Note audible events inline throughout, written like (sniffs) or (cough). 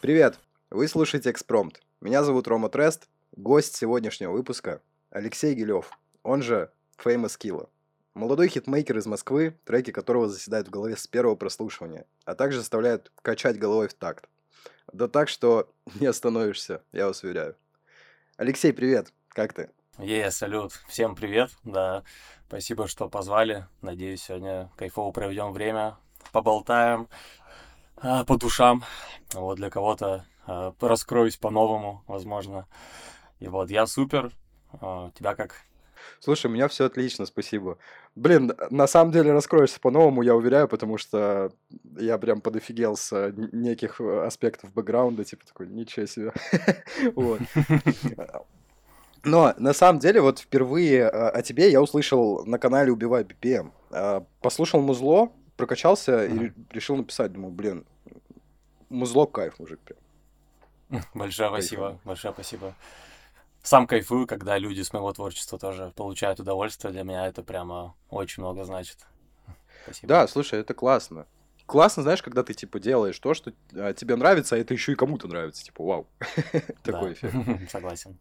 Привет! Вы слушаете «Экспромт». Меня зовут Рома Трест. Гость сегодняшнего выпуска – Алексей Гилев, он же Famous Killa. Молодой хитмейкер из Москвы, треки которого заседают в голове с первого прослушивания, а также заставляют качать головой в такт. Да так, что (laughs) не остановишься, я вас уверяю. Алексей, привет! Как ты? Е, салют. Всем привет. Да, спасибо, что позвали. Надеюсь, сегодня кайфово проведем время, поболтаем по душам. Вот для кого-то а, раскроюсь по-новому, возможно. И вот я супер. А, тебя как? Слушай, у меня все отлично, спасибо. Блин, на самом деле раскроешься по-новому, я уверяю, потому что я прям подофигел с неких аспектов бэкграунда, типа такой, ничего себе. (laughs) Вот. (laughs) Но на самом деле вот впервые о тебе я услышал на канале Убивай BPM. Послушал музло, прокачался и решил написать, думаю, блин, музло кайф, мужик, прям. (laughs) Большое спасибо, большое спасибо. Сам кайфую, когда люди с моего творчества тоже получают удовольствие. Для меня это прямо очень много значит. Спасибо. Да, слушай, это классно. Классно, знаешь, когда ты, типа, делаешь то, что а, тебе нравится, а это еще и кому-то нравится. Типа, вау. (laughs) Такой эффект. (laughs) Согласен.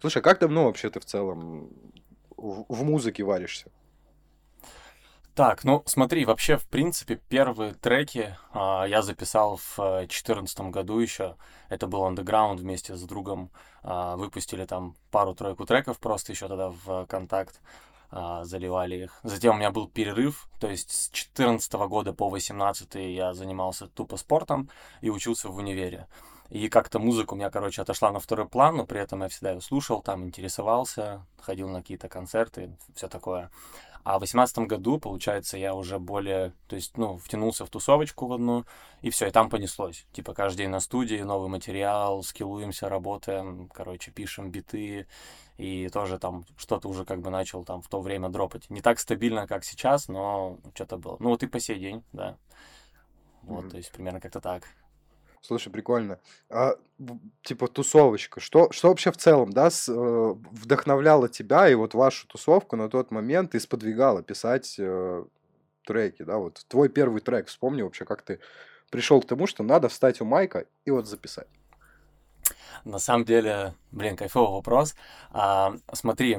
Слушай, а как давно вообще ты в целом в музыке варишься? Так, ну смотри, вообще, в принципе, первые треки а, я записал в 2014 году еще. Это был Underground вместе с другом. А, выпустили там пару-тройку треков просто еще тогда в контакт. А, заливали их. Затем у меня был перерыв, то есть с 14 года по 18 я занимался тупо спортом и учился в универе. И как-то музыка у меня, короче, отошла на второй план, но при этом я всегда ее слушал, там интересовался, ходил на какие-то концерты, все такое. А в восемнадцатом году, получается, я уже более, то есть, ну, втянулся в тусовочку в одну, и все, и там понеслось. Типа каждый день на студии, новый материал, скиллуемся, работаем, короче, пишем биты, и тоже там что-то уже как бы начал там в то время дропать. Не так стабильно, как сейчас, но что-то было. Ну вот и по сей день, да. Вот, mm-hmm. то есть примерно как-то так. Слушай, прикольно. А, типа тусовочка. Что, что вообще в целом, да, с, э, вдохновляло тебя и вот вашу тусовку на тот момент и сподвигало писать э, треки, да? Вот твой первый трек, вспомни вообще, как ты пришел к тому, что надо встать у майка и вот записать. На самом деле, блин, кайфовый вопрос. А, смотри,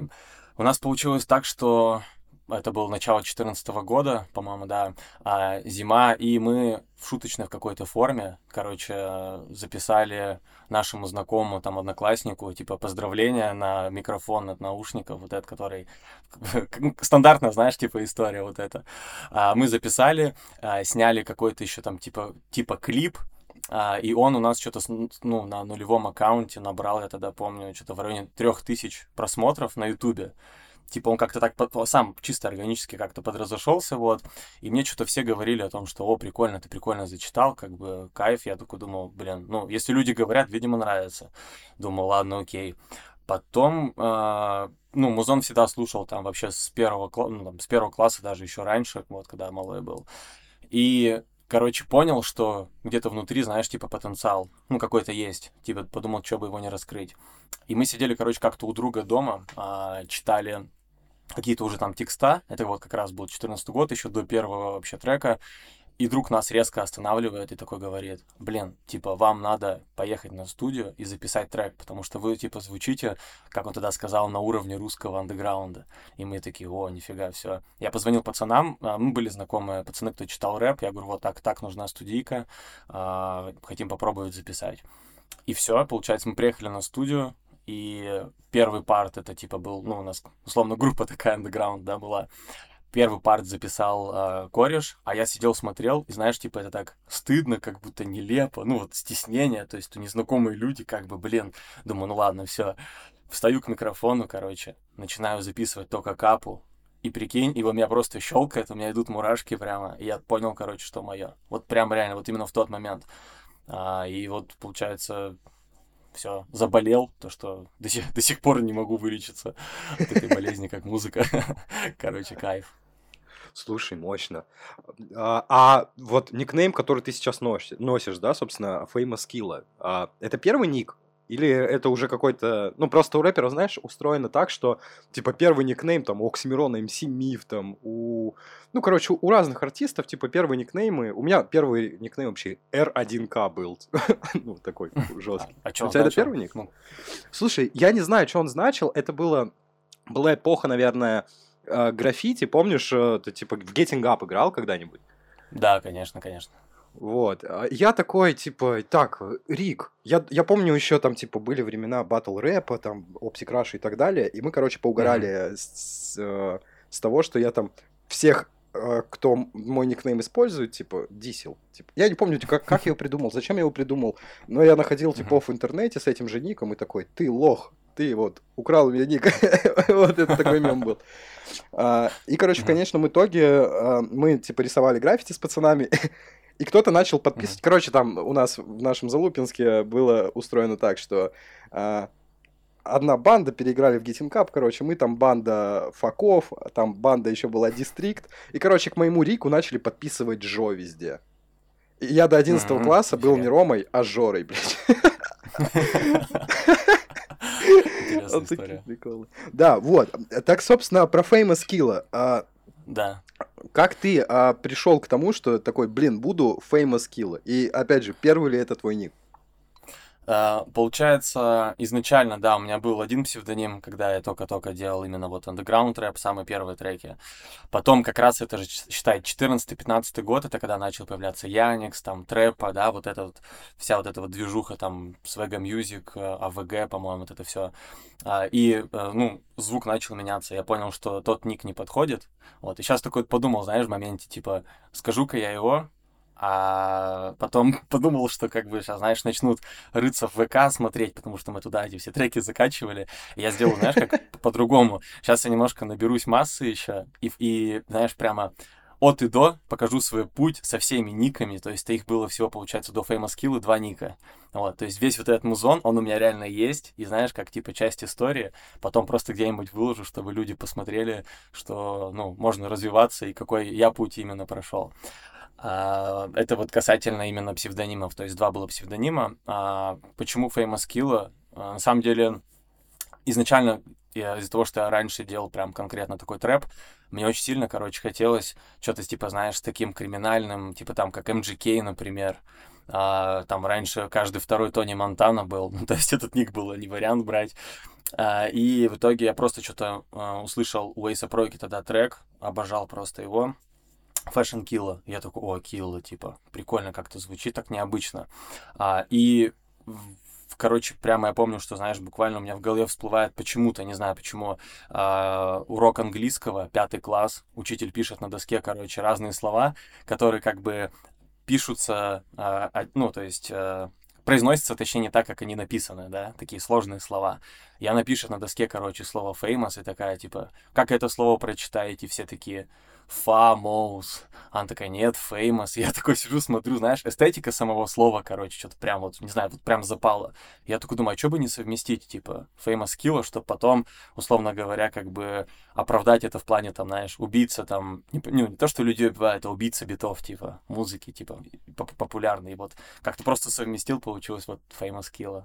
у нас получилось так, что это было начало 2014 года, по-моему, да, а, зима, и мы в шуточной в какой-то форме, короче, записали нашему знакомому, там, однокласснику, типа, поздравления на микрофон от наушников, вот этот, который... (laughs) Стандартная, знаешь, типа, история вот эта. А, мы записали, а, сняли какой-то еще там, типа, типа клип, а, и он у нас что-то ну, на нулевом аккаунте набрал, я тогда помню, что-то в районе трех тысяч просмотров на Ютубе типа он как-то так сам чисто органически как-то подразошелся, вот, и мне что-то все говорили о том, что, о, прикольно, ты прикольно зачитал, как бы, кайф, я такой думал, блин, ну, если люди говорят, видимо, нравится. Думал, ладно, окей. Потом, э, ну, музон всегда слушал там вообще с первого, ну, там, с первого класса, даже еще раньше, вот, когда малой был. И короче, понял, что где-то внутри, знаешь, типа потенциал, ну, какой-то есть. Типа, подумал, что бы его не раскрыть. И мы сидели, короче, как-то у друга дома, а, читали какие-то уже там текста. Это вот как раз был 14 год, еще до первого вообще трека. И друг нас резко останавливает и такой говорит, блин, типа, вам надо поехать на студию и записать трек, потому что вы, типа, звучите, как он тогда сказал, на уровне русского андеграунда. И мы такие, о, нифига, все. Я позвонил пацанам, а, мы были знакомые, пацаны, кто читал рэп, я говорю, вот так, так нужна студийка, а, хотим попробовать записать. И все, получается, мы приехали на студию, и первый парт это типа был, ну, у нас условно группа такая underground, да, была. Первый парт записал э, кореш, а я сидел, смотрел, и знаешь, типа это так стыдно, как будто нелепо, ну вот стеснение, то есть незнакомые люди, как бы, блин, думаю, ну ладно, все. Встаю к микрофону, короче, начинаю записывать только капу, и прикинь, у меня просто щелкает, у меня идут мурашки прямо, и я понял, короче, что мое. Вот прям реально, вот именно в тот момент. А, и вот, получается, все, заболел, то, что до сих, до сих пор не могу вылечиться от этой болезни, как музыка. (laughs) Короче, кайф. Слушай, мощно. А, а вот никнейм, который ты сейчас носишь, носишь, да, собственно, Famous Killa, а, это первый ник? Или это уже какой-то... Ну, просто у рэперов, знаешь, устроено так, что, типа, первый никнейм, там, у Оксимирона, МС Миф, там, у... Ну, короче, у разных артистов, типа, первые никнеймы... У меня первый никнейм вообще R1K был. (laughs) ну, такой жесткий. А, а у тебя это первый ник? Ну. Слушай, я не знаю, что он значил. Это было... Была эпоха, наверное, э, граффити. Помнишь, э, ты, типа, в Getting Up играл когда-нибудь? Да, конечно, конечно. Вот. А я такой, типа, так, Рик, я, я помню еще там, типа, были времена батл рэпа, там, Rush и так далее, и мы, короче, поугорали mm-hmm. с, с, э, с того, что я там всех, э, кто мой никнейм использует, типа, дисел. Типа, я не помню, как, как я его придумал, зачем я его придумал, но я находил типов в интернете с этим же ником и такой, ты лох, ты вот украл у меня ник. (laughs) вот это такой мем был. А, и, короче, в конечном итоге а, мы, типа, рисовали граффити с пацанами, (laughs) и кто-то начал подписывать. Mm-hmm. Короче, там у нас в нашем Залупинске было устроено так, что э, одна банда переиграли в Getting Cup, короче, мы там банда факов, там банда еще была Дистрикт, и, короче, к моему Рику начали подписывать Джо везде. И я до 11 mm-hmm. класса был не Ромой, а Жорой, блядь. (laughs) Да, вот. Так, собственно, про Famous Kill. Да. Как ты а, пришел к тому, что такой, блин, буду famous kill? И опять же, первый ли это твой ник? Uh, получается, изначально, да, у меня был один псевдоним, когда я только-только делал именно вот underground рэп, самые первые треки. Потом как раз это же, считай, 14-15 год, это когда начал появляться Яникс, там, трэпа, да, вот эта вот, вся вот эта вот движуха, там, Swagga Music, АВГ, по-моему, вот это все. Uh, и, uh, ну, звук начал меняться, я понял, что тот ник не подходит, вот, и сейчас такой подумал, знаешь, в моменте, типа, скажу-ка я его, а потом (laughs) подумал, что как бы сейчас, знаешь, начнут рыться в ВК смотреть, потому что мы туда эти все треки закачивали. И я сделал, знаешь, как (laughs) по-другому. Сейчас я немножко наберусь массы еще, и, и, знаешь, прямо от и до покажу свой путь со всеми никами, то есть их было всего, получается, до Famous Kill два ника. Вот, то есть весь вот этот музон, он у меня реально есть, и знаешь, как типа часть истории, потом просто где-нибудь выложу, чтобы люди посмотрели, что, ну, можно развиваться и какой я путь именно прошел. А, это вот касательно именно псевдонимов, то есть два было псевдонима. А, почему Famous Kill? А, на самом деле, изначально из-за того, что я раньше делал прям конкретно такой трэп, мне очень сильно, короче, хотелось что-то, типа, знаешь, таким криминальным, типа там, как MGK, например. А, там раньше каждый второй Тони Монтана был, (laughs) ну, то есть этот ник было не вариант брать. А, и в итоге я просто что-то а, услышал у Эйса Пройки тогда трек, обожал просто его. Fashion Killa. Я такой, о, Killa, типа, прикольно как-то звучит, так необычно. А, и короче, прямо я помню, что, знаешь, буквально у меня в голове всплывает почему-то, не знаю почему, э, урок английского, пятый класс, учитель пишет на доске, короче, разные слова, которые как бы пишутся, э, ну, то есть... Э, произносятся, точнее, не так, как они написаны, да, такие сложные слова. Я напишу на доске, короче, слово famous, и такая, типа, как это слово прочитаете, все такие, famous. Она такая, нет, famous. Я такой сижу, смотрю, знаешь, эстетика самого слова, короче, что-то прям вот, не знаю, вот прям запало. Я такой думаю, а что бы не совместить, типа, famous kill, чтобы потом, условно говоря, как бы оправдать это в плане, там, знаешь, убийца, там, не, ну, не то, что люди убивают, а убийца битов, типа, музыки, типа, популярный. Вот как-то просто совместил, получилось вот famous kill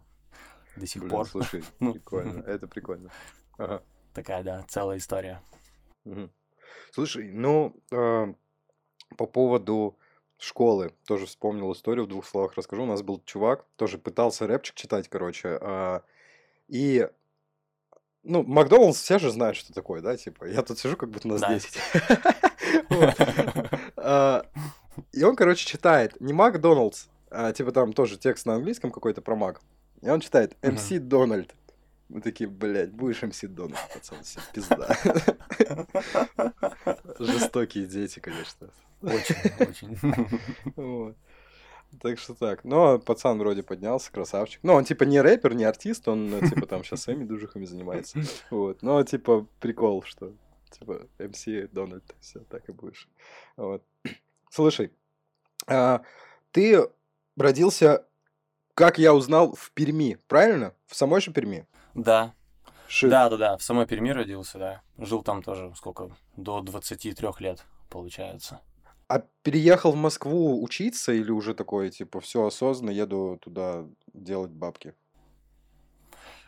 до сих Блин, пор. слушай, (laughs) ну. прикольно, это прикольно. Ага. Такая, да, целая история. Угу. Слушай, ну, э, по поводу школы, тоже вспомнил историю, в двух словах расскажу. У нас был чувак, тоже пытался рэпчик читать, короче, э, и ну, Макдоналдс все же знают, что такое, да, типа, я тут сижу, как будто нас да. 10. (laughs) А, и он, короче, читает не Макдоналдс, а типа там тоже текст на английском какой-то про Мак. И он читает MC Дональд. Мы такие, блядь, будешь МС Дональд, пацан, все, пизда. (laughs) Жестокие дети, конечно. Очень, очень. Так что так. Но пацан вроде поднялся, красавчик. Ну, он типа не рэпер, не артист, он ну, типа там сейчас своими дужихами занимается. Вот. Но типа прикол, что типа МС Дональд, все, так и будешь. Вот. Слушай, а, ты родился, как я узнал, в Перми, правильно? В самой же Перми? Да. Шит. Да, да, да. В самой Перми родился, да. Жил там тоже сколько? До 23 лет, получается. А переехал в Москву учиться или уже такое, типа, все осознанно, еду туда делать бабки?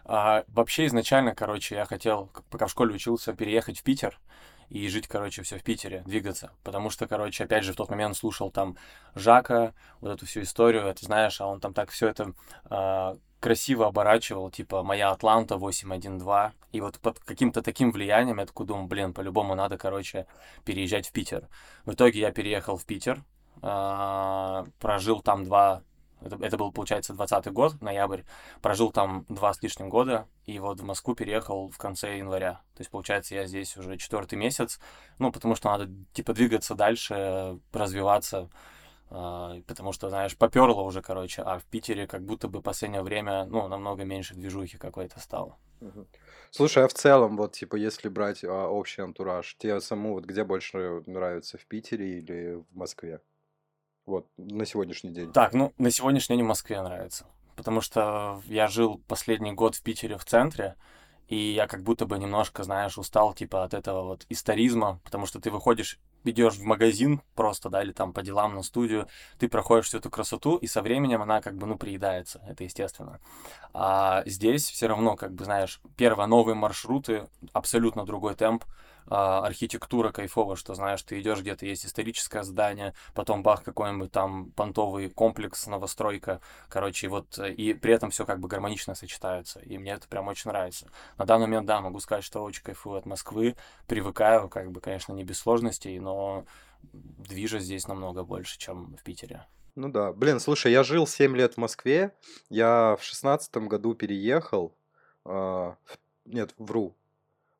А, вообще изначально, короче, я хотел, пока в школе учился, переехать в Питер и жить, короче, все в Питере, двигаться. Потому что, короче, опять же, в тот момент слушал там Жака, вот эту всю историю, это знаешь, а он там так все это а, красиво оборачивал, типа «Моя Атланта 812». И вот под каким-то таким влиянием я такой думаю, блин, по-любому надо, короче, переезжать в Питер. В итоге я переехал в Питер, а, прожил там два это, это был, получается, 20 год, ноябрь. Прожил там два с лишним года, и вот в Москву переехал в конце января. То есть, получается, я здесь уже четвертый месяц, ну, потому что надо, типа, двигаться дальше, развиваться, потому что, знаешь, поперло уже, короче, а в Питере как будто бы в последнее время, ну, намного меньше движухи какой-то стало. Слушай, а в целом, вот, типа, если брать а, общий антураж, тебе саму вот где больше нравится, в Питере или в Москве? Вот, на сегодняшний день. Так, ну, на сегодняшний день в Москве нравится. Потому что я жил последний год в Питере в центре, и я как будто бы немножко, знаешь, устал типа от этого вот историзма, потому что ты выходишь, идешь в магазин просто, да, или там по делам на студию, ты проходишь всю эту красоту, и со временем она как бы, ну, приедается, это естественно. А здесь все равно, как бы, знаешь, первое, новые маршруты, абсолютно другой темп, архитектура кайфовая, что, знаешь, ты идешь где-то, есть историческое здание, потом бах, какой-нибудь там понтовый комплекс, новостройка, короче, вот, и при этом все как бы гармонично сочетается, и мне это прям очень нравится. На данный момент, да, могу сказать, что очень кайфую от Москвы, привыкаю, как бы, конечно, не без сложностей, но движа здесь намного больше, чем в Питере. Ну да. Блин, слушай, я жил 7 лет в Москве. Я в шестнадцатом году переехал. а, в- нет, вру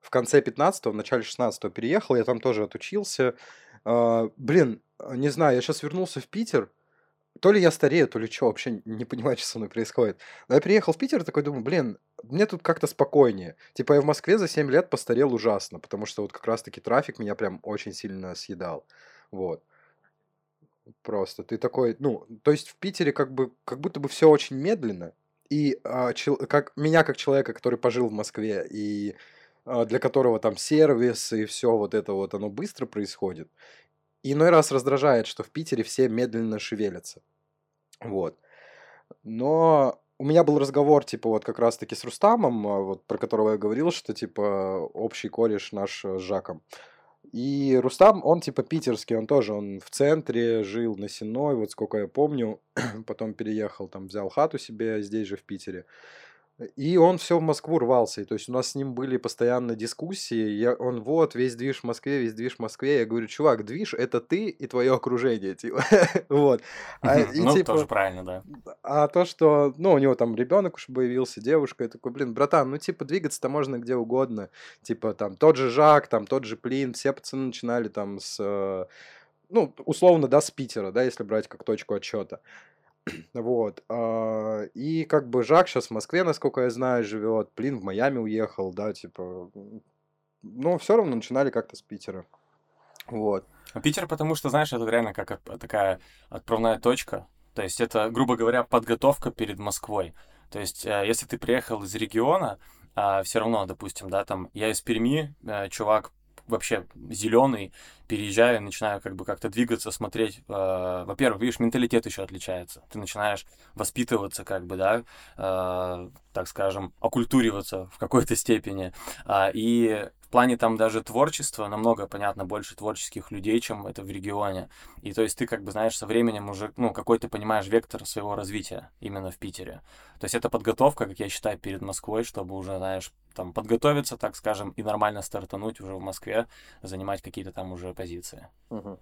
в конце 15-го, в начале 16-го переехал, я там тоже отучился. А, блин, не знаю, я сейчас вернулся в Питер, то ли я старею, то ли что, вообще не понимаю, (laughs) что со мной происходит. Но я приехал в Питер, такой думаю, блин, мне тут как-то спокойнее. Типа я в Москве за 7 лет постарел ужасно, потому что вот как раз-таки трафик меня прям очень сильно съедал. Вот. Просто ты такой, ну, то есть в Питере как бы, как будто бы все очень медленно, и а, чел, как меня как человека, который пожил в Москве и а, для которого там сервис и все вот это вот, оно быстро происходит. Иной раз раздражает, что в Питере все медленно шевелятся. Вот. Но у меня был разговор, типа, вот как раз-таки с Рустамом, а, вот про которого я говорил, что, типа, общий кореш наш э, с Жаком. И Рустам, он типа питерский, он тоже, он в центре жил на Сеной, вот сколько я помню, (clears throat) потом переехал, там взял хату себе здесь же в Питере. И он все в Москву рвался. И то есть у нас с ним были постоянно дискуссии. Я, он вот, весь движ в Москве, весь движ в Москве. Я говорю, чувак, движ это ты и твое окружение, типа. (laughs) вот. А, и, ну, типа, тоже правильно, да. А то, что, ну, у него там ребенок уж появился, девушка, я такой, блин, братан, ну, типа, двигаться-то можно где угодно. Типа, там, тот же Жак, там, тот же Плин, все пацаны начинали там с, э, ну, условно, да, с Питера, да, если брать как точку отчета. Вот. А, и как бы Жак сейчас в Москве, насколько я знаю, живет. Блин, в Майами уехал, да, типа. Но все равно начинали как-то с Питера. Вот. А Питер, потому что, знаешь, это реально как такая отправная точка. То есть это, грубо говоря, подготовка перед Москвой. То есть, э, если ты приехал из региона, а, все равно, допустим, да, там, я из Перми, э, чувак вообще зеленый, переезжаю, начинаю как бы как-то двигаться, смотреть. Э, во-первых, видишь, менталитет еще отличается. Ты начинаешь воспитываться, как бы, да, э, так скажем, окультуриваться в какой-то степени. Э, и плане там даже творчества намного, понятно, больше творческих людей, чем это в регионе. И то есть ты, как бы, знаешь, со временем уже, ну, какой ты понимаешь вектор своего развития именно в Питере. То есть это подготовка, как я считаю, перед Москвой, чтобы уже, знаешь, там подготовиться, так скажем, и нормально стартануть уже в Москве, занимать какие-то там уже позиции. Угу.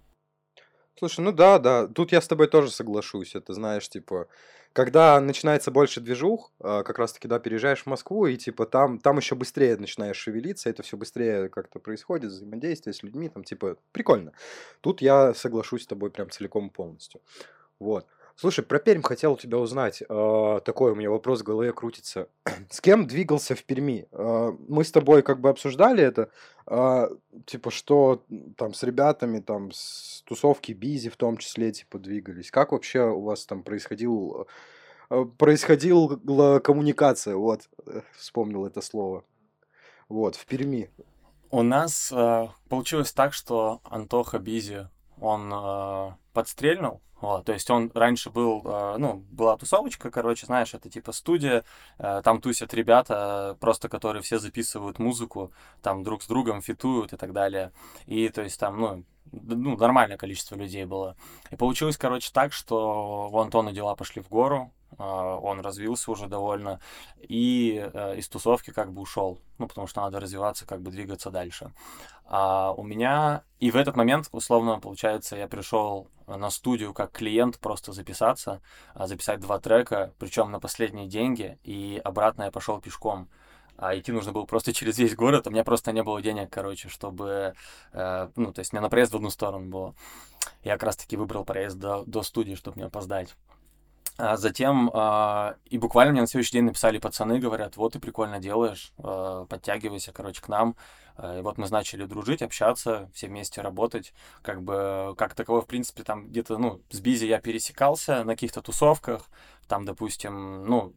Слушай, ну да, да, тут я с тобой тоже соглашусь. Это знаешь, типа, когда начинается больше движух, а, как раз-таки, да, переезжаешь в Москву, и типа там, там еще быстрее начинаешь шевелиться, это все быстрее как-то происходит, взаимодействие с людьми, там, типа, прикольно. Тут я соглашусь с тобой прям целиком полностью. Вот. Слушай, про Пермь хотел у тебя узнать. Э, такой у меня вопрос в голове крутится. (clears throat) С кем двигался в Перми? Э, мы с тобой как бы обсуждали это. Э, типа, что там с ребятами, там с тусовки Бизи в том числе, типа, двигались. Как вообще у вас там происходил, происходила коммуникация? Вот, э, вспомнил это слово. Вот, в Перми. У нас э, получилось так, что Антоха Бизи он э, подстрельнул, вот, то есть он раньше был, э, ну, была тусовочка, короче, знаешь, это типа студия, э, там тусят ребята, просто которые все записывают музыку, там друг с другом фитуют и так далее. И то есть там, ну, ну, нормальное количество людей было. И получилось, короче, так, что у Антона дела пошли в гору, он развился уже довольно, и э, из тусовки как бы ушел, ну, потому что надо развиваться, как бы двигаться дальше. А у меня, и в этот момент, условно, получается, я пришел на студию как клиент просто записаться, а, записать два трека, причем на последние деньги, и обратно я пошел пешком а идти нужно было просто (laughs) через весь город, у меня просто не было денег, короче, чтобы, э, ну, то есть мне на проезд в одну сторону было. Я как раз-таки выбрал проезд до, до студии, чтобы не опоздать. А затем, э, и буквально мне на следующий день написали пацаны, говорят, вот ты прикольно делаешь, э, подтягивайся, короче, к нам. Э, и вот мы начали дружить, общаться, все вместе работать. Как бы, как таковой, в принципе, там где-то, ну, с Бизи я пересекался на каких-то тусовках, там, допустим, ну,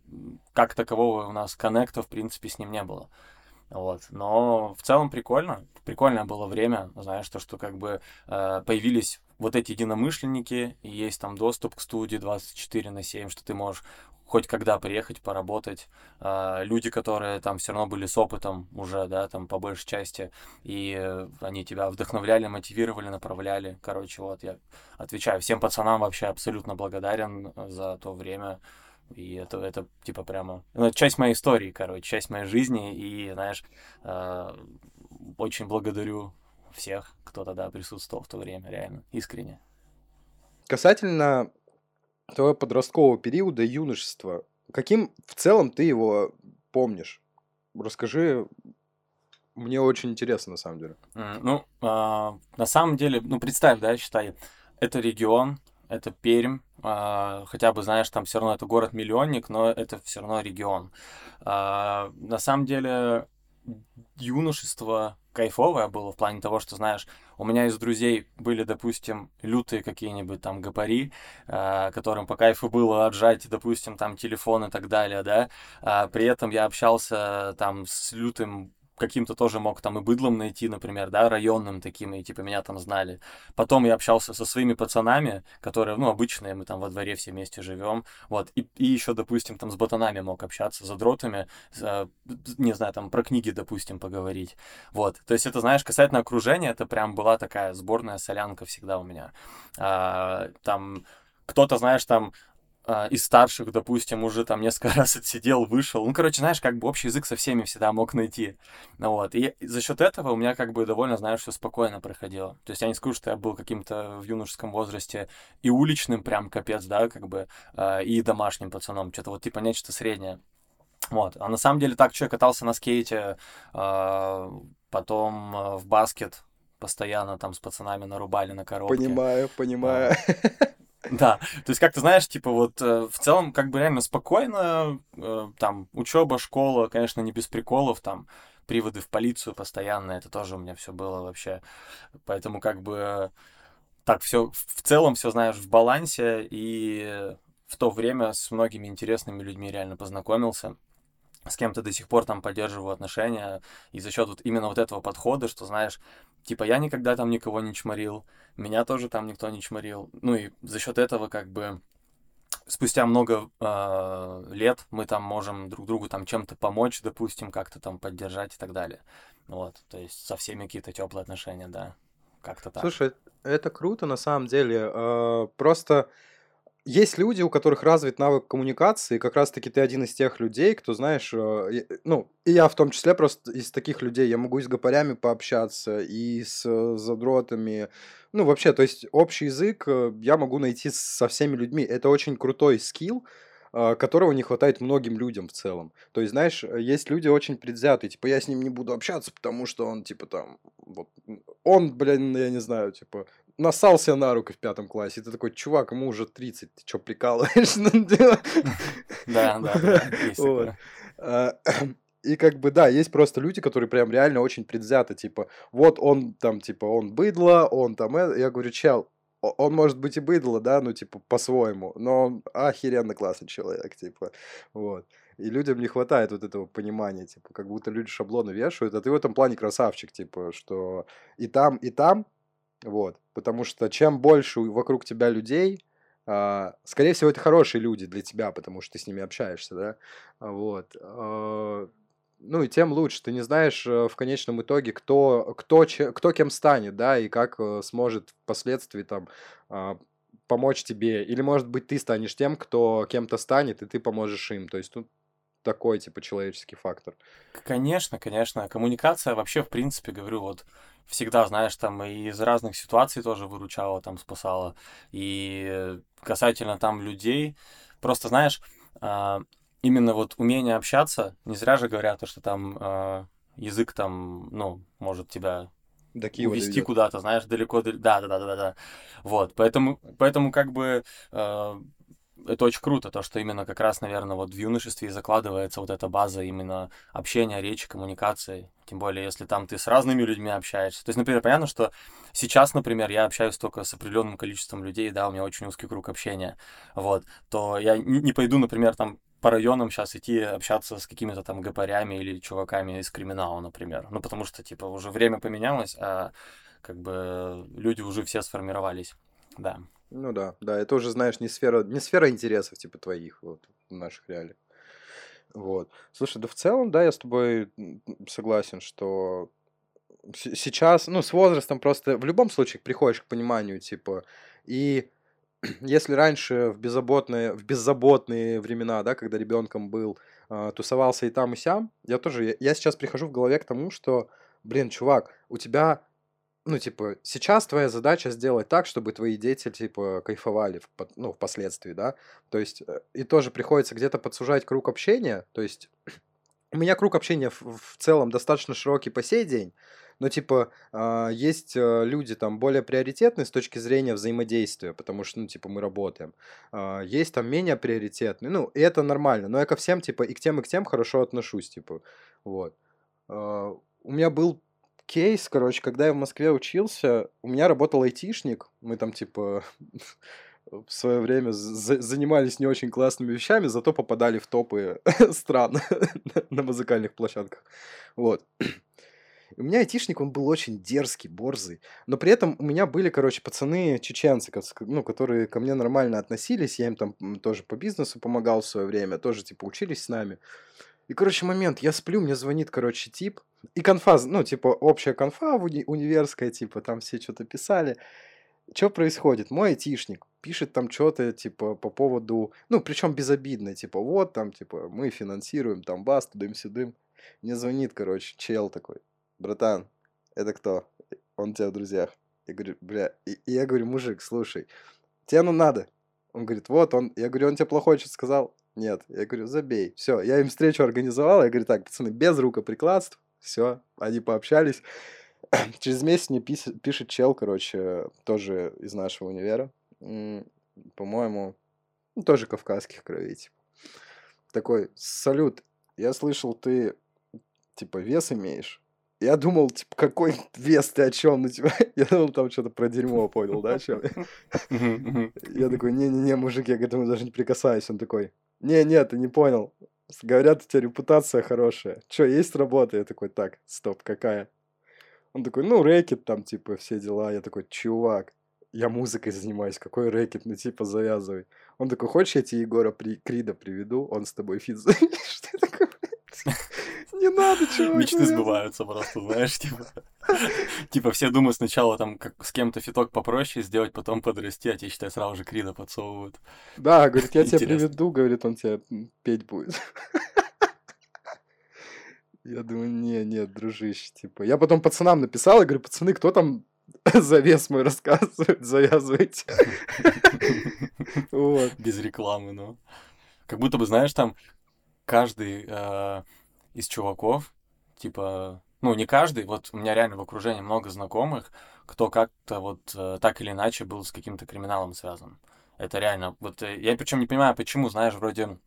как такового у нас коннекта, в принципе, с ним не было. Вот. Но в целом прикольно. Прикольное было время, знаешь, то, что как бы э, появились вот эти единомышленники, и есть там доступ к студии 24 на 7, что ты можешь хоть когда приехать, поработать. Э, люди, которые там все равно были с опытом уже, да, там по большей части, и э, они тебя вдохновляли, мотивировали, направляли. Короче, вот я отвечаю всем пацанам вообще абсолютно благодарен за то время, и это, это типа прямо... Ну, это часть моей истории, короче, часть моей жизни. И, знаешь, э, очень благодарю всех, кто тогда присутствовал в то время, реально, искренне. Касательно твоего подросткового периода, юношества, каким в целом ты его помнишь? Расскажи, мне очень интересно, на самом деле. Ну, э, на самом деле, ну, представь, да, считай, это регион, это Пермь, э, хотя бы, знаешь, там все равно это город-миллионник, но это все равно регион. Э, на самом деле, юношество кайфовое было в плане того, что, знаешь, у меня из друзей были, допустим, лютые какие-нибудь там гапари, э, которым по кайфу было отжать, допустим, там телефон и так далее, да. А при этом я общался там с лютым каким-то тоже мог там и быдлом найти, например, да, районным таким, и типа меня там знали. Потом я общался со своими пацанами, которые, ну, обычные, мы там во дворе все вместе живем, вот, и, и еще, допустим, там с ботанами мог общаться, за дротами, с, не знаю, там про книги, допустим, поговорить, вот. То есть это, знаешь, касательно окружения, это прям была такая сборная солянка всегда у меня. А, там кто-то, знаешь, там а, из старших, допустим, уже там несколько (laughs) раз отсидел, вышел. Ну, короче, знаешь, как бы общий язык со всеми всегда мог найти. Ну, вот. И за счет этого у меня как бы довольно, знаешь, все спокойно проходило. То есть я не скажу, что я был каким-то в юношеском возрасте и уличным прям капец, да, как бы, э, и домашним пацаном. Что-то вот типа нечто среднее. Вот. А на самом деле так, что я катался на скейте, э, потом э, в баскет постоянно там с пацанами нарубали на коробке. Понимаю, понимаю. (laughs) (laughs) Да, то есть, как ты знаешь, типа вот э, в целом как бы реально спокойно, э, там учеба, школа, конечно, не без приколов, там приводы в полицию постоянно, это тоже у меня все было вообще, поэтому как бы так все в целом все знаешь в балансе и в то время с многими интересными людьми реально познакомился с кем-то до сих пор там поддерживаю отношения, и за счет вот именно вот этого подхода, что, знаешь, типа я никогда там никого не чморил, меня тоже там никто не чморил, ну и за счет этого как бы спустя много э, лет мы там можем друг другу там чем-то помочь, допустим, как-то там поддержать и так далее. Вот, то есть со всеми какие-то теплые отношения, да, как-то так. Слушай, это круто на самом деле. Э, просто есть люди, у которых развит навык коммуникации, как раз-таки ты один из тех людей, кто, знаешь, э, ну, и я в том числе просто из таких людей, я могу и с гопарями пообщаться, и с э, задротами, ну, вообще, то есть общий язык э, я могу найти со всеми людьми, это очень крутой скилл, которого не хватает многим людям в целом. То есть, знаешь, есть люди очень предвзятые, типа, я с ним не буду общаться, потому что он, типа, там, вот, он, блин, я не знаю, типа, насался на руку в пятом классе. И ты такой, чувак, ему уже 30, ты что, прикалываешься? (laughs) Да, да, а, (clears throat) И как бы, да, есть просто люди, которые прям реально очень предвзяты, типа, вот он там, типа, он быдло, он там, я говорю, чел, он может быть и быдло, да, ну, типа, по-своему, но он охеренно классный человек, типа, вот. И людям не хватает вот этого понимания, типа, как будто люди шаблоны вешают, а ты в этом плане красавчик, типа, что и там, и там Вот. Потому что чем больше вокруг тебя людей, а, скорее всего, это хорошие люди для тебя, потому что ты с ними общаешься, да? Вот. А, ну и тем лучше. Ты не знаешь э, в конечном итоге, кто, кто, кто кем станет, да, и как э, сможет впоследствии там а, помочь тебе. Или, может быть, ты станешь тем, кто кем-то станет, и ты поможешь им. То есть тут такой, типа, человеческий фактор. Конечно, конечно. Коммуникация вообще, в принципе, говорю, вот всегда, знаешь, там и из разных ситуаций тоже выручала, там спасала. И касательно там людей, просто, знаешь, а, именно вот умение общаться, не зря же говорят, что там э, язык там, ну, может тебя до Киева куда-то, знаешь, далеко, да, да, да, да, да. Вот, поэтому, поэтому как бы э, это очень круто, то, что именно как раз, наверное, вот в юношестве и закладывается вот эта база именно общения, речи, коммуникации. Тем более, если там ты с разными людьми общаешься. То есть, например, понятно, что сейчас, например, я общаюсь только с определенным количеством людей, да, у меня очень узкий круг общения, вот, то я не, пойду, например, там по районам сейчас идти общаться с какими-то там гопарями или чуваками из криминала, например. Ну, потому что, типа, уже время поменялось, а как бы люди уже все сформировались. Да. Ну да, да, это уже, знаешь, не сфера, не сфера интересов, типа, твоих, вот, в наших реалиях. Вот. Слушай, да в целом, да, я с тобой согласен, что сейчас, ну, с возрастом просто в любом случае приходишь к пониманию, типа, и (clears throat) если раньше в беззаботные, в беззаботные времена, да, когда ребенком был, э, тусовался и там, и сям, я тоже, я сейчас прихожу в голове к тому, что, блин, чувак, у тебя, ну, типа, сейчас твоя задача сделать так, чтобы твои дети, типа, кайфовали, в, ну, впоследствии, да, то есть, э, и тоже приходится где-то подсужать круг общения, то есть, (clears throat) у меня круг общения в, в целом достаточно широкий по сей день, но типа а, есть э, люди там более приоритетные с точки зрения взаимодействия, потому что, ну, типа, мы работаем. А, есть там менее приоритетные, ну, и это нормально, но я ко всем, типа, и к тем, и к тем хорошо отношусь, типа, вот. А, у меня был кейс, короче, когда я в Москве учился, у меня работал айтишник, мы там, типа, в свое время занимались не очень классными вещами, зато попадали в топы (laughs) стран (laughs) на музыкальных площадках. Вот. У меня айтишник, он был очень дерзкий, борзый. Но при этом у меня были, короче, пацаны чеченцы, ну, которые ко мне нормально относились. Я им там тоже по бизнесу помогал в свое время, тоже, типа, учились с нами. И, короче, момент, я сплю, мне звонит, короче, тип. И конфа, ну, типа, общая конфа уни- универская, типа, там все что-то писали. Что происходит? Мой айтишник пишет там что-то, типа, по поводу... Ну, причем безобидно, типа, вот там, типа, мы финансируем там бас, тудым-сюдым. Мне звонит, короче, чел такой братан, это кто? Он у тебя в друзьях. Я говорю, бля, и, и я говорю, мужик, слушай, тебе ну надо. Он говорит, вот он. Я говорю, он тебе плохое что сказал? Нет. Я говорю, забей. Все, я им встречу организовал. Я говорю, так, пацаны, без рукоприкладств. Все, они пообщались. (clears throat) Через месяц мне пишет, пишет чел, короче, тоже из нашего универа. По-моему, ну, тоже кавказских кровей, типа. Такой, салют, я слышал, ты, типа, вес имеешь. Я думал, типа, какой вес ты о чем? Ну, типа, (laughs) я думал, там что-то про дерьмо понял, да, о чем? Я такой, не-не-не, мужик, я к этому даже не прикасаюсь. Он такой, не-не, ты не понял. Говорят, у тебя репутация хорошая. Че, есть работа? Я такой, так, стоп, какая? Он такой, ну, рэкет там, типа, все дела. Я такой, чувак, я музыкой занимаюсь, какой рэкет, ну, типа, завязывай. Он такой, хочешь, я тебе Егора При... Крида приведу, он с тобой фит (laughs) Что я такой, не надо, чувак. Мечты сбываются просто, знаешь, типа. Типа все думают сначала там как с кем-то фиток попроще сделать, потом подрасти, а тебе, считай, сразу же Крида подсовывают. Да, говорит, я тебя приведу, говорит, он тебя петь будет. Я думаю, не, нет, дружище, типа. Я потом пацанам написал, и говорю, пацаны, кто там (laughs) завес мой рассказывает, завязывайте. (laughs) Без рекламы, ну. Как будто бы, знаешь, там каждый э, из чуваков, типа, ну, не каждый, вот у меня реально в окружении много знакомых, кто как-то вот э, так или иначе был с каким-то криминалом связан. Это реально, вот э, я причем не понимаю, почему, знаешь, вроде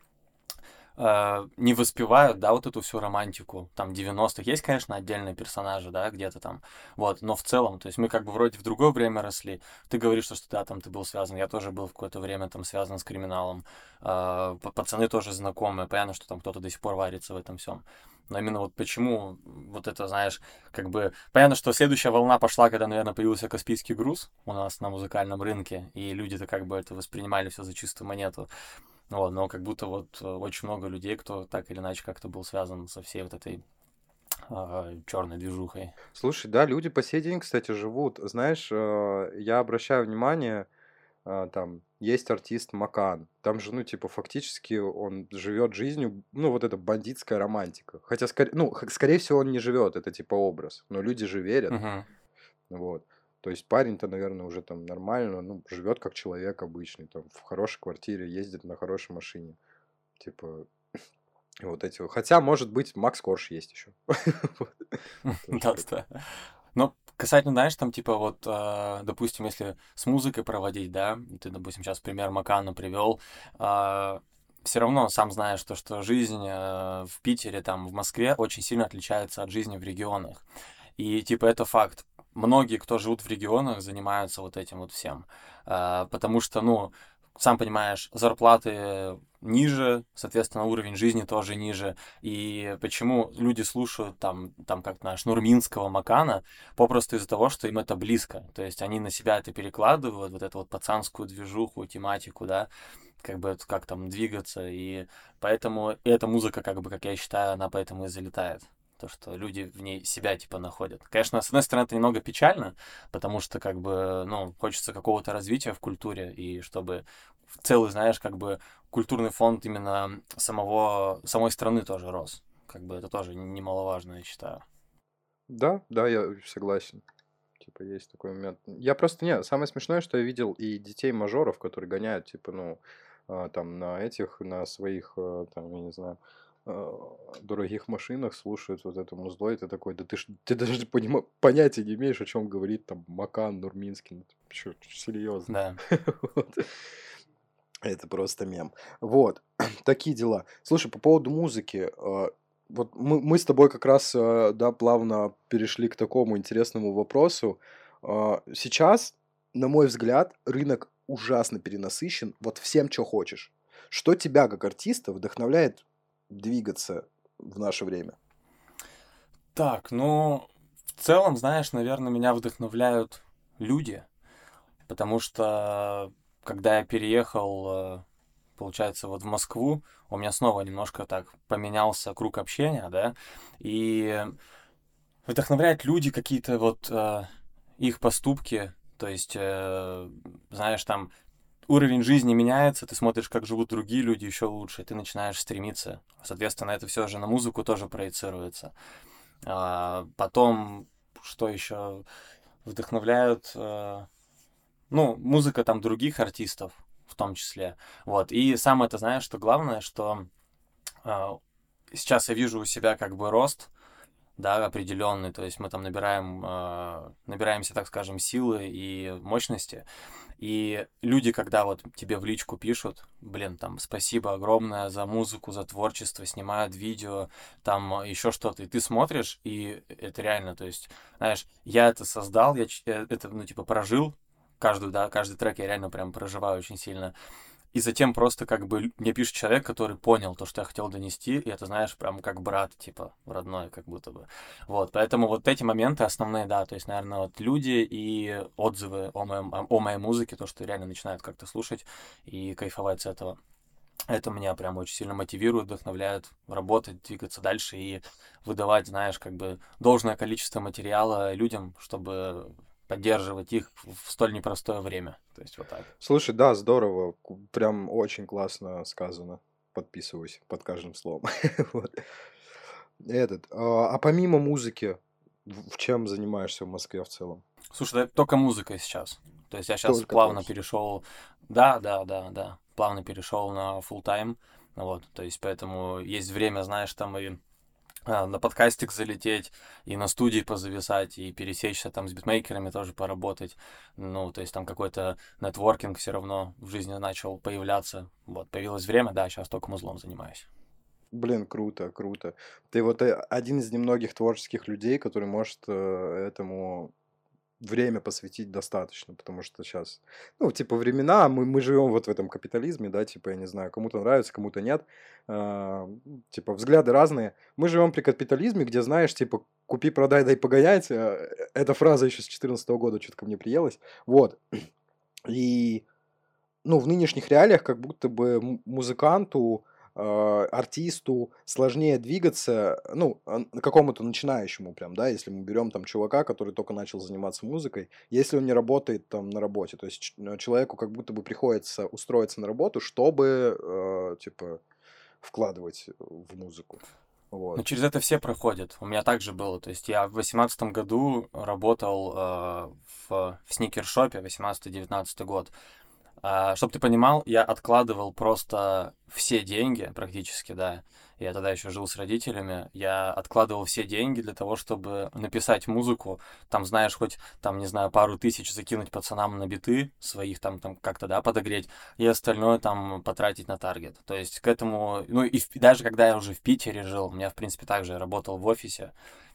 э, не воспевают, да, вот эту всю романтику, там, 90-х. Есть, конечно, отдельные персонажи, да, где-то там, вот, но в целом, то есть мы как бы вроде в другое время росли. Ты говоришь, что, что да, там ты был связан, я тоже был в какое-то время там связан с криминалом. Э, пацаны тоже знакомые, понятно, что там кто-то до сих пор варится в этом всем. Но именно вот почему вот это, знаешь, как бы... Понятно, что следующая волна пошла, когда, наверное, появился Каспийский груз у нас на музыкальном рынке, и люди-то как бы это воспринимали все за чистую монету. Вот, но как будто вот э, очень много людей, кто так или иначе как-то был связан со всей вот этой э, черной движухой. Слушай, да, люди по сей день, кстати, живут. Знаешь, э, я обращаю внимание, э, там есть артист Макан. Там же, ну, типа, фактически он живет жизнью, ну, вот эта бандитская романтика. Хотя, скорее, ну, скорее всего, он не живет, это типа образ. Но люди же верят. Мгм. Вот. То есть парень-то, наверное, уже там нормально, ну, живет как человек обычный, там, в хорошей квартире, ездит на хорошей машине. Типа, (sniffs) вот эти вот. Хотя, может быть, Макс Корж есть еще. (laughs) (laughs) Да, да. Но касательно, знаешь, там, типа, вот, э, допустим, если с музыкой проводить, да, ты, допустим, сейчас пример Макана привел, все равно сам знаешь, то, что жизнь э, в Питере, там, в Москве очень сильно отличается от жизни в регионах. И, типа, это факт. Многие, кто живут в регионах, занимаются вот этим вот всем. Э, потому что, ну, сам понимаешь, зарплаты ниже, соответственно, уровень жизни тоже ниже. И почему люди слушают там, там как наш Нурминского, Макана, попросту из-за того, что им это близко. То есть они на себя это перекладывают, вот эту вот пацанскую движуху, тематику, да, как бы как там двигаться. И поэтому эта музыка, как бы, как я считаю, она поэтому и залетает то, что люди в ней себя типа находят. Конечно, с одной стороны, это немного печально, потому что как бы, ну, хочется какого-то развития в культуре, и чтобы в целый, знаешь, как бы культурный фонд именно самого, самой страны тоже рос. Как бы это тоже немаловажно, я считаю. Да, да, я согласен. Типа, есть такой момент. Я просто, не, самое смешное, что я видел и детей-мажоров, которые гоняют, типа, ну, а, там, на этих, на своих, а, там, я не знаю, дорогих машинах слушают вот это музло, и ты такой, да ты, ж, ты даже понима- понятия не имеешь, о чем говорит там Макан, Нурминский, ну, чё, серьезно. Да. (laughs) Вот. Это просто мем. Вот, (clears throat) такие дела. Слушай, по поводу музыки, а, вот мы, мы с тобой как раз, а, да, плавно перешли к такому интересному вопросу. Сейчас, на мой взгляд, рынок ужасно перенасыщен, вот всем, что хочешь. Что тебя, как артиста, вдохновляет двигаться в наше время? Так, ну, в целом, знаешь, наверное, меня вдохновляют люди, потому что когда я переехал, э, получается, вот в Москву, у меня снова немножко так поменялся круг общения, да, и вдохновляют люди какие-то вот э, их поступки, то есть, э, знаешь, там уровень жизни меняется, ты смотришь, как живут другие люди еще лучше, и ты начинаешь стремиться. Соответственно, это все же на музыку тоже проецируется. А, потом, что еще вдохновляют, э, ну, музыка там других артистов в том числе. Вот. И самое это, знаешь, что главное, что э, сейчас я вижу у себя как бы рост, да, определенный, то есть мы там набираем, э, набираемся, так скажем, силы и мощности, и люди, когда вот тебе в личку пишут, блин, там, спасибо огромное за музыку, за творчество, снимают видео, там еще что-то, и ты смотришь, и это реально, то есть, знаешь, я это создал, я это, ну, типа, прожил, каждую, да, каждый трек я реально прям проживаю очень сильно, и затем просто как бы мне пишет человек, который понял то, что я хотел донести, и это, знаешь, прям как брат, типа, родной, как будто бы. Вот, поэтому вот эти моменты основные, да, то есть, наверное, вот люди и отзывы о, моем, о моей музыке, то, что реально начинают как-то слушать и кайфовать с этого. Это меня прям очень сильно мотивирует, вдохновляет работать, двигаться дальше и выдавать, знаешь, как бы должное количество материала людям, чтобы поддерживать их в столь непростое время. То есть вот так. Слушай, да, здорово. Прям очень классно сказано. Подписываюсь под каждым словом. (laughs) вот. Этот. А, а помимо музыки, в чем занимаешься в Москве в целом? Слушай, да, только музыка сейчас. То есть я сейчас только плавно перешел. Да, да, да, да. Плавно перешел на full time. Вот, то есть поэтому есть время, знаешь, там и на подкастик залететь, и на студии позависать, и пересечься там с битмейкерами тоже поработать. Ну, то есть там какой-то нетворкинг все равно в жизни начал появляться. Вот, появилось время, да, сейчас только музлом занимаюсь. Блин, круто, круто. Ты вот э, один из немногих творческих людей, который может э, этому время посвятить достаточно, потому что сейчас, ну, типа, времена, мы, мы живем вот в этом капитализме, да, типа, я не знаю, кому-то нравится, кому-то нет, а, типа, взгляды разные. Мы живем при капитализме, где, знаешь, типа, купи, продай, дай погонять, а, эта фраза еще с 2014 года что-то ко мне приелась, вот. И, ну, в нынешних реалиях как будто бы музыканту, э, артисту сложнее двигаться, ну, какому-то начинающему прям, да, если мы берем там чувака, который только начал заниматься музыкой, если он не работает там на работе, то есть э, человеку как будто бы приходится устроиться на работу, чтобы, э, типа, вкладывать в музыку. Вот. Ну, через это все проходят. У меня также было. То есть я в восемнадцатом году работал э, в, в сникершопе, 18-19 год. А, чтобы ты понимал, я откладывал просто все деньги практически, да. Я тогда еще жил с родителями. Я откладывал все деньги для того, чтобы написать музыку. Там, знаешь, хоть, там, не знаю, пару тысяч закинуть пацанам на биты своих, там, там как-то, да, подогреть. И остальное там потратить на таргет. То есть к этому... Ну и в, даже когда я уже в Питере жил, у меня, в принципе, также работал в офисе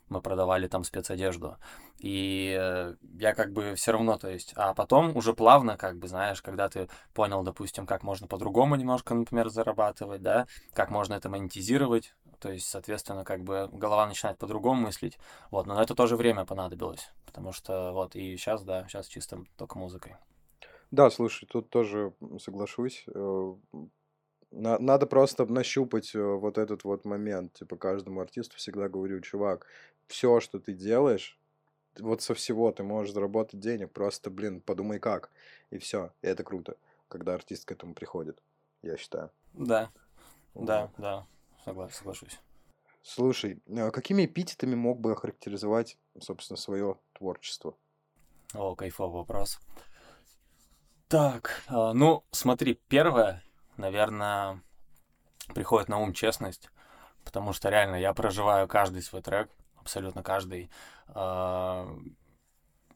мы продавали там спецодежду. И э, я как бы все равно, то есть, а потом уже плавно, как бы, знаешь, когда ты понял, допустим, как можно по-другому немножко, например, зарабатывать, да, как можно это монетизировать, то есть, соответственно, как бы голова начинает по-другому мыслить, вот, но на это тоже время понадобилось, потому что вот и сейчас, да, сейчас чисто только музыкой. Да, слушай, тут тоже соглашусь. Э, надо просто нащупать э, вот этот вот момент. Типа каждому артисту всегда говорю, чувак, все, что ты делаешь, вот со всего ты можешь заработать денег, просто, блин, подумай как. И все. И это круто, когда артист к этому приходит, я считаю. Да, вот. да, да, согласен, соглашусь. Слушай, а какими эпитетами мог бы охарактеризовать, собственно, свое творчество? О, кайфовый вопрос. Так, а, ну, смотри, первое, наверное, приходит на ум честность, потому что реально я проживаю каждый свой трек, абсолютно каждый. А,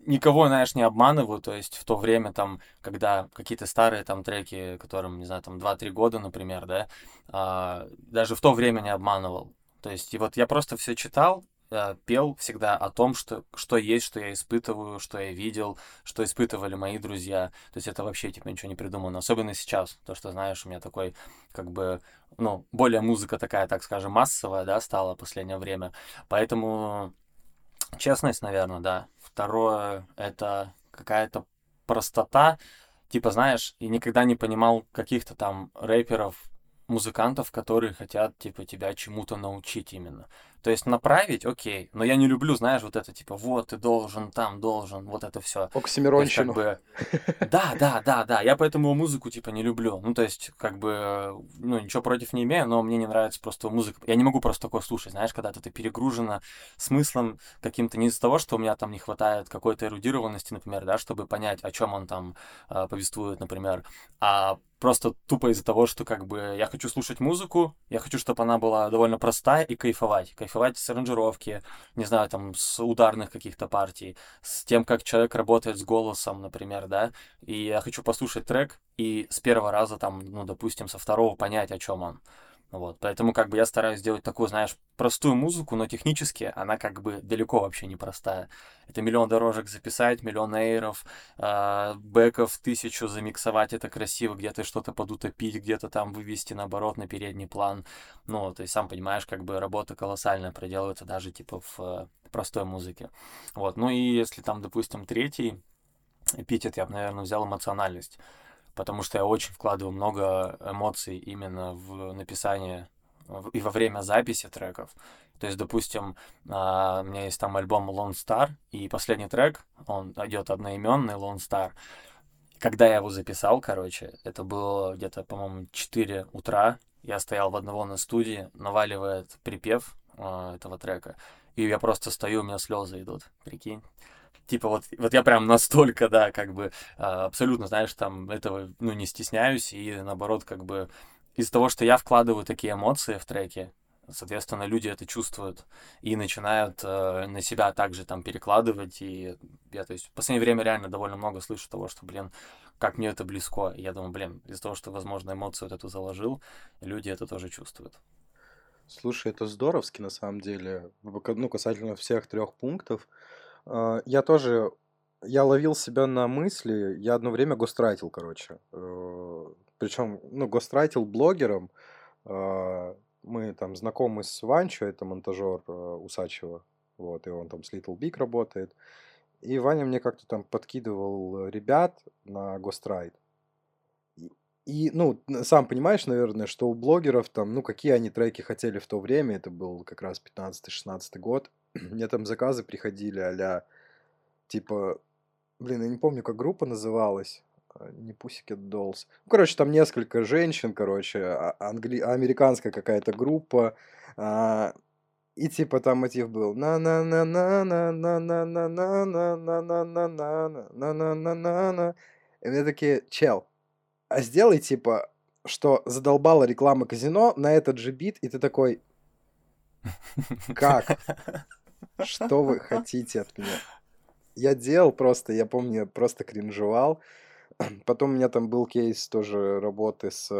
никого, знаешь, не обманываю, то есть в то время там, когда какие-то старые там треки, которым, не знаю, там 2-3 года, например, да, а, даже в то время не обманывал. То есть и вот я просто все читал, пел всегда о том, что, что есть, что я испытываю, что я видел, что испытывали мои друзья. То есть это вообще, типа, ничего не придумано. Особенно сейчас. То, что, знаешь, у меня такой, как бы, ну, более музыка такая, так скажем, массовая, да, стала в последнее время. Поэтому честность, наверное, да. Второе, это какая-то простота. Типа, знаешь, и никогда не понимал каких-то там рэперов, музыкантов, которые хотят, типа, тебя чему-то научить именно. То есть направить, окей, но я не люблю, знаешь, вот это типа, вот ты должен, там должен, вот это все. Оксимиронщину. Как бы... (laughs) Да, да, да, да, я поэтому музыку типа не люблю. Ну, то есть, как бы, ну, ничего против не имею, но мне не нравится просто музыка. Я не могу просто такое слушать, знаешь, когда ты перегружена смыслом каким-то не из-за того, что у меня там не хватает какой-то эрудированности, например, да, чтобы понять, о чем он там э, повествует, например, а просто тупо из-за того, что как бы я хочу слушать музыку, я хочу, чтобы она была довольно простая и кайфовать кайфовать с аранжировки, не знаю, там, с ударных каких-то партий, с тем, как человек работает с голосом, например, да, и я хочу послушать трек и с первого раза, там, ну, допустим, со второго понять, о чем он. Вот, поэтому как бы я стараюсь сделать такую, знаешь, простую музыку, но технически она как бы далеко вообще не простая. Это миллион дорожек записать, миллион эйров, э, бэков тысячу замиксовать это красиво, где-то что-то подутопить, где-то там вывести наоборот на передний план. Ну, есть сам понимаешь, как бы работа колоссальная проделывается даже типа в э, простой музыке. Вот, ну и если там, допустим, третий эпитет, я бы, наверное, взял эмоциональность потому что я очень вкладываю много эмоций именно в написание и во время записи треков. То есть, допустим, а, у меня есть там альбом Lone Star, и последний трек, он идет одноименный Lone Star. Когда я его записал, короче, это было где-то, по-моему, 4 утра. Я стоял в одного на студии, наваливает припев э, этого трека. И я просто стою, у меня слезы идут, прикинь типа вот, вот я прям настолько, да, как бы а, абсолютно, знаешь, там этого, ну, не стесняюсь, и наоборот, как бы из-за того, что я вкладываю такие эмоции в треки, соответственно, люди это чувствуют и начинают э, на себя также там перекладывать, и я, то есть, в последнее время реально довольно много слышу того, что, блин, как мне это близко, и я думаю, блин, из-за того, что, возможно, эмоцию вот эту заложил, люди это тоже чувствуют. Слушай, это здоровски на самом деле. Ну, касательно всех трех пунктов. А, я тоже, я ловил себя на мысли, я одно время гострайтил, короче. Э, Причем, ну, гострайтил блогером. А, мы там знакомы с Ванчо, это монтажер э, Усачева. Вот, и он там с Little Big работает. И Ваня мне как-то там подкидывал ребят на гострайт. И, ну, сам понимаешь, наверное, что у блогеров там, ну, какие они треки хотели в то время, это был как раз 15-16 год, мне там заказы приходили а типа, блин, я не помню, как группа называлась, а, не Pussycat Dolls. Ну, короче, там несколько женщин, короче, а, англи... американская какая-то группа, а, и типа там мотив был на на на на на на на на на на на на на на на на на на И мне такие, чел, а сделай типа, что задолбала реклама казино на этот же бит, и ты такой, как? (laughs) Что вы хотите от меня? Я делал просто, я помню, просто кринжевал. (clears throat) Потом у меня там был кейс тоже работы с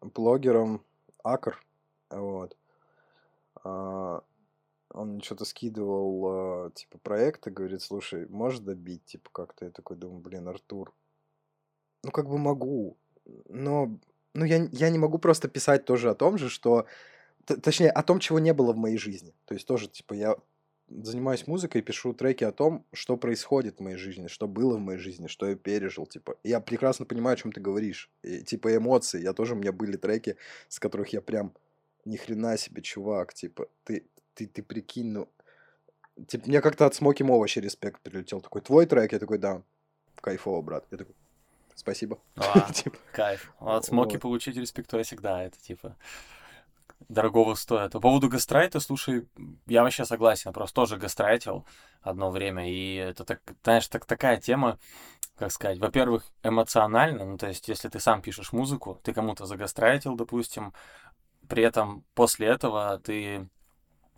блогером Акр. Вот. А, он что-то скидывал, э, типа, проекты, говорит, слушай, можешь добить, типа, как-то? Я такой думаю, блин, Артур, ну, как бы могу, но ну, я, я не могу просто писать тоже о том же, что... Точнее, о том, чего не было в моей жизни. То есть тоже, типа, я занимаюсь музыкой, пишу треки о том, что происходит в моей жизни, что было в моей жизни, что я пережил, типа. Я прекрасно понимаю, о чем ты говоришь. И, типа, эмоции. Я тоже, у меня были треки, с которых я прям, ни хрена себе, чувак, типа, ты, ты, ты прикинь, ну... Типа, мне как-то от Смоки Мо вообще респект прилетел. Такой, твой трек? Я такой, да, кайфово, брат. Я такой, спасибо. А, (laughs) типа. Кайф. От смоки получить респектуя всегда, это типа дорогого стоит. По поводу гастрайта, слушай, я вообще согласен, просто тоже гастрайтил одно время, и это, так, знаешь, так, такая тема, как сказать, во-первых, эмоционально, ну, то есть, если ты сам пишешь музыку, ты кому-то загастрайтил, допустим, при этом после этого ты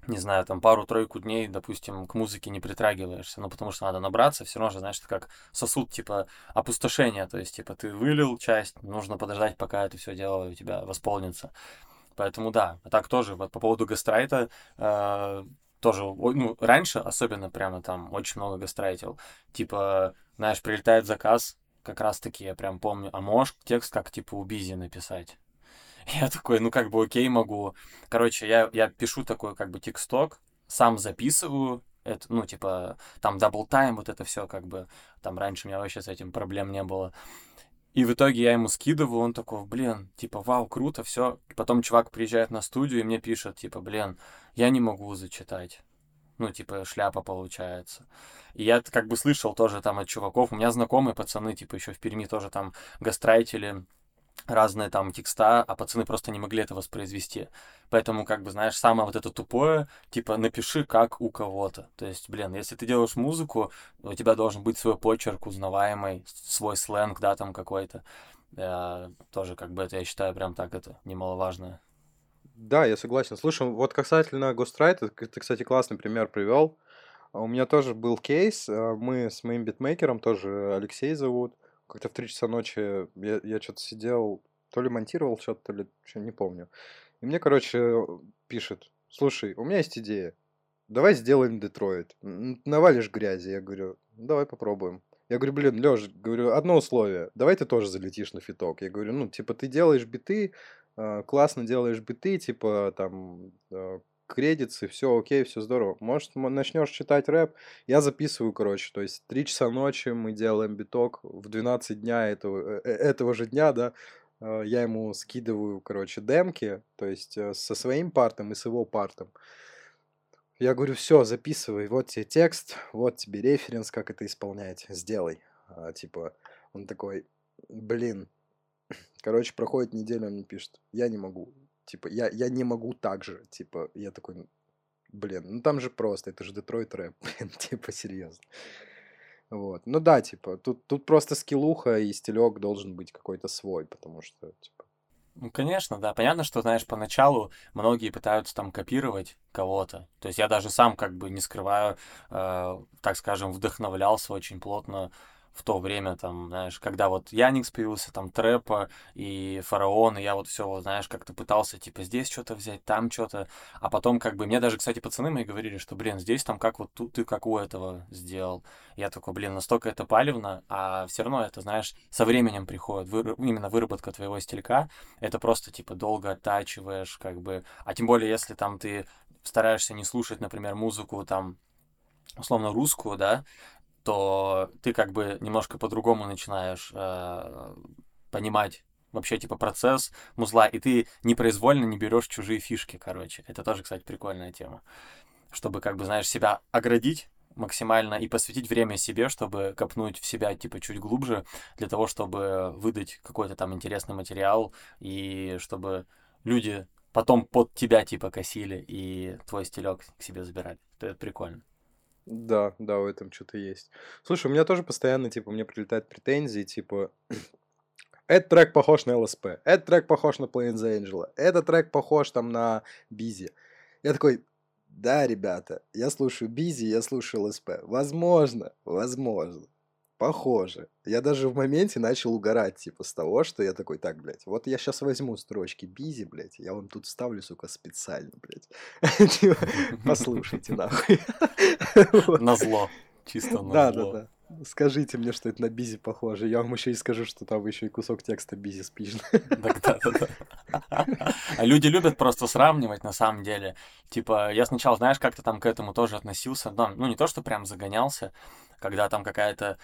не знаю, там пару-тройку дней, допустим, к музыке не притрагиваешься, ну, потому что надо набраться, все равно же, знаешь, это как сосуд, типа, опустошения, то есть, типа, ты вылил часть, нужно подождать, пока это все дело у тебя восполнится. Поэтому да, а так тоже, вот по поводу гострайта, э, тоже, ну, раньше особенно прямо там очень много гострайтил. Типа, знаешь, прилетает заказ, как раз таки я прям помню, а можешь текст как типа у Бизи написать? (laughs) Я такой, ну как бы окей, могу. Короче, я, я пишу такой как бы тексток, сам записываю, это, ну, типа, там double time, вот это все, как бы, там раньше у меня вообще с этим проблем не было. И в итоге я ему скидываю, он такой, блин, типа, вау, круто, все. Потом чувак приезжает на студию и мне пишет, типа, блин, я не могу зачитать. Ну, типа, шляпа получается. И я как бы слышал тоже там от чуваков, у меня знакомые пацаны, типа, еще в Перми тоже там гастрайтили, разные там текста, а пацаны просто не могли это воспроизвести. Поэтому, как бы, знаешь, самое вот это тупое, типа, напиши как у кого-то. То есть, блин, если ты делаешь музыку, у тебя должен быть свой почерк узнаваемый, свой сленг, да, там какой-то. Э, тоже, как бы, это, я считаю, прям так это немаловажно. Да, я согласен. Слушай, вот касательно Ghostwriter, ты, кстати, классный пример привел. У меня тоже был кейс, э, мы с моим битмейкером, тоже Алексей зовут, как-то в 3 часа ночи я, я что-то сидел, то ли монтировал что-то, то ли что, не помню. И мне, короче, пишет, слушай, у меня есть идея, давай сделаем Детройт. Навалишь грязи. Я говорю, давай попробуем. Я говорю, блин, Лёш, говорю, одно условие, давай ты тоже залетишь на фиток. Я говорю, ну, типа, ты делаешь биты, а, классно делаешь биты, типа, там, кредиты, все окей, все здорово. Может, начнешь читать рэп? Я записываю, короче, то есть 3 часа ночи мы делаем биток, в 12 дня этого, э, э, этого же дня, да, э, я ему скидываю, короче, демки, то есть со своим партом и с его партом. Я говорю, все, записывай, вот тебе текст, вот тебе референс, как это исполнять, сделай. А, типа, он такой, блин, короче, проходит неделя, он мне пишет, я не могу, Типа, я, я не могу так же. Типа, я такой, блин, ну там же просто, это же Детройт рэп, (laughs) блин, типа, серьезно. Вот. Ну да, типа, тут, тут просто скиллуха и стилек должен быть какой-то свой, потому что, типа... Ну, конечно, да. Понятно, что, знаешь, поначалу многие пытаются там копировать кого-то. То есть я даже сам, как бы, не скрываю, э, так скажем, вдохновлялся очень плотно в то время, там, знаешь, когда вот Яникс появился, там, Трэпа и Фараон, и я вот все, знаешь, как-то пытался, типа, здесь что-то взять, там что-то, а потом, как бы, мне даже, кстати, пацаны мои говорили, что, блин, здесь там как вот тут ты как у этого сделал. Я такой, блин, настолько это палевно, а все равно это, знаешь, со временем приходит, выр... именно выработка твоего стилька, это просто, типа, долго оттачиваешь, как бы, а тем более, если там ты стараешься не слушать, например, музыку, там, условно русскую, да, то ты как бы немножко по-другому начинаешь э, понимать вообще типа процесс музла, и ты непроизвольно не берешь чужие фишки, короче. Это тоже, кстати, прикольная тема. Чтобы, как бы, знаешь, себя оградить максимально и посвятить время себе, чтобы копнуть в себя, типа, чуть глубже, для того, чтобы выдать какой-то там интересный материал, и чтобы люди потом под тебя, типа, косили, и твой стилек к себе забирали. Это прикольно. Да, да, в этом что-то есть. Слушай, у меня тоже постоянно, типа, мне прилетают претензии, типа, (clears throat) этот трек похож на ЛСП, этот трек похож на playingtheangel, этот трек похож там на Бизи. Я такой, да, ребята, я слушаю Бизи, я слушаю ЛСП. Возможно, возможно. Похоже. Я даже в моменте начал угорать, типа, с того, что я такой, так, блядь, вот я сейчас возьму строчки Бизи, блядь, я вам тут ставлю, сука, специально, блядь. (laughs) Типа, (laughs) послушайте, нахуй. (laughs) На зло. Чисто на Да, да, да. Скажите мне, что это на Бизи похоже. Я вам еще и скажу, что там еще и кусок текста Бизи да, да, да. А люди любят просто сравнивать на самом деле. Типа, я сначала, знаешь, как-то там к этому тоже относился. Ну, не то, что прям загонялся, когда там какая-то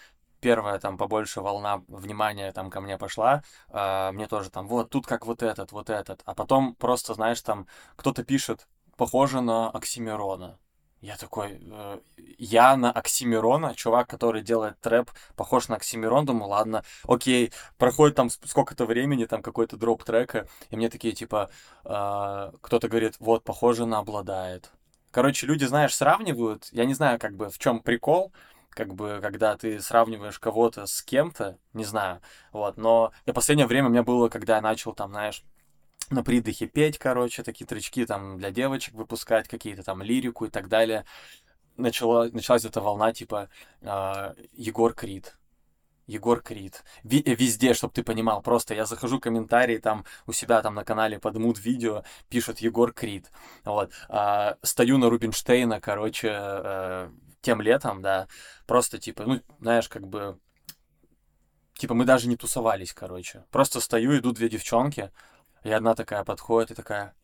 первая там побольше волна внимания там ко мне пошла, э, мне тоже там, вот тут как вот этот, вот этот, а потом просто, знаешь, там кто-то пишет, похоже на Оксимирона. Я такой, э, я на Оксимирона, чувак, который делает трэп, похож на Оксимирон, думаю, ладно, окей, проходит там сколько-то времени, там какой-то дроп трека, и мне такие, типа, э, кто-то говорит, вот, похоже на обладает. Короче, люди, знаешь, сравнивают, я не знаю, как бы, в чем прикол, как бы, когда ты сравниваешь кого-то с кем-то, не знаю, вот, но я последнее время у меня было, когда я начал там, знаешь, на придыхе петь, короче, такие тречки там для девочек выпускать, какие-то там лирику и так далее. Начала, началась эта волна, типа, э, Егор Крид, Егор Крид. Везде, чтобы ты понимал, просто я захожу в комментарии там у себя там на канале под муд видео, пишут Егор Крид. Вот. А, стою на Рубинштейна, короче, а, тем летом, да, просто типа, ну, знаешь, как бы, типа мы даже не тусовались, короче. Просто стою, идут две девчонки, и одна такая подходит и такая,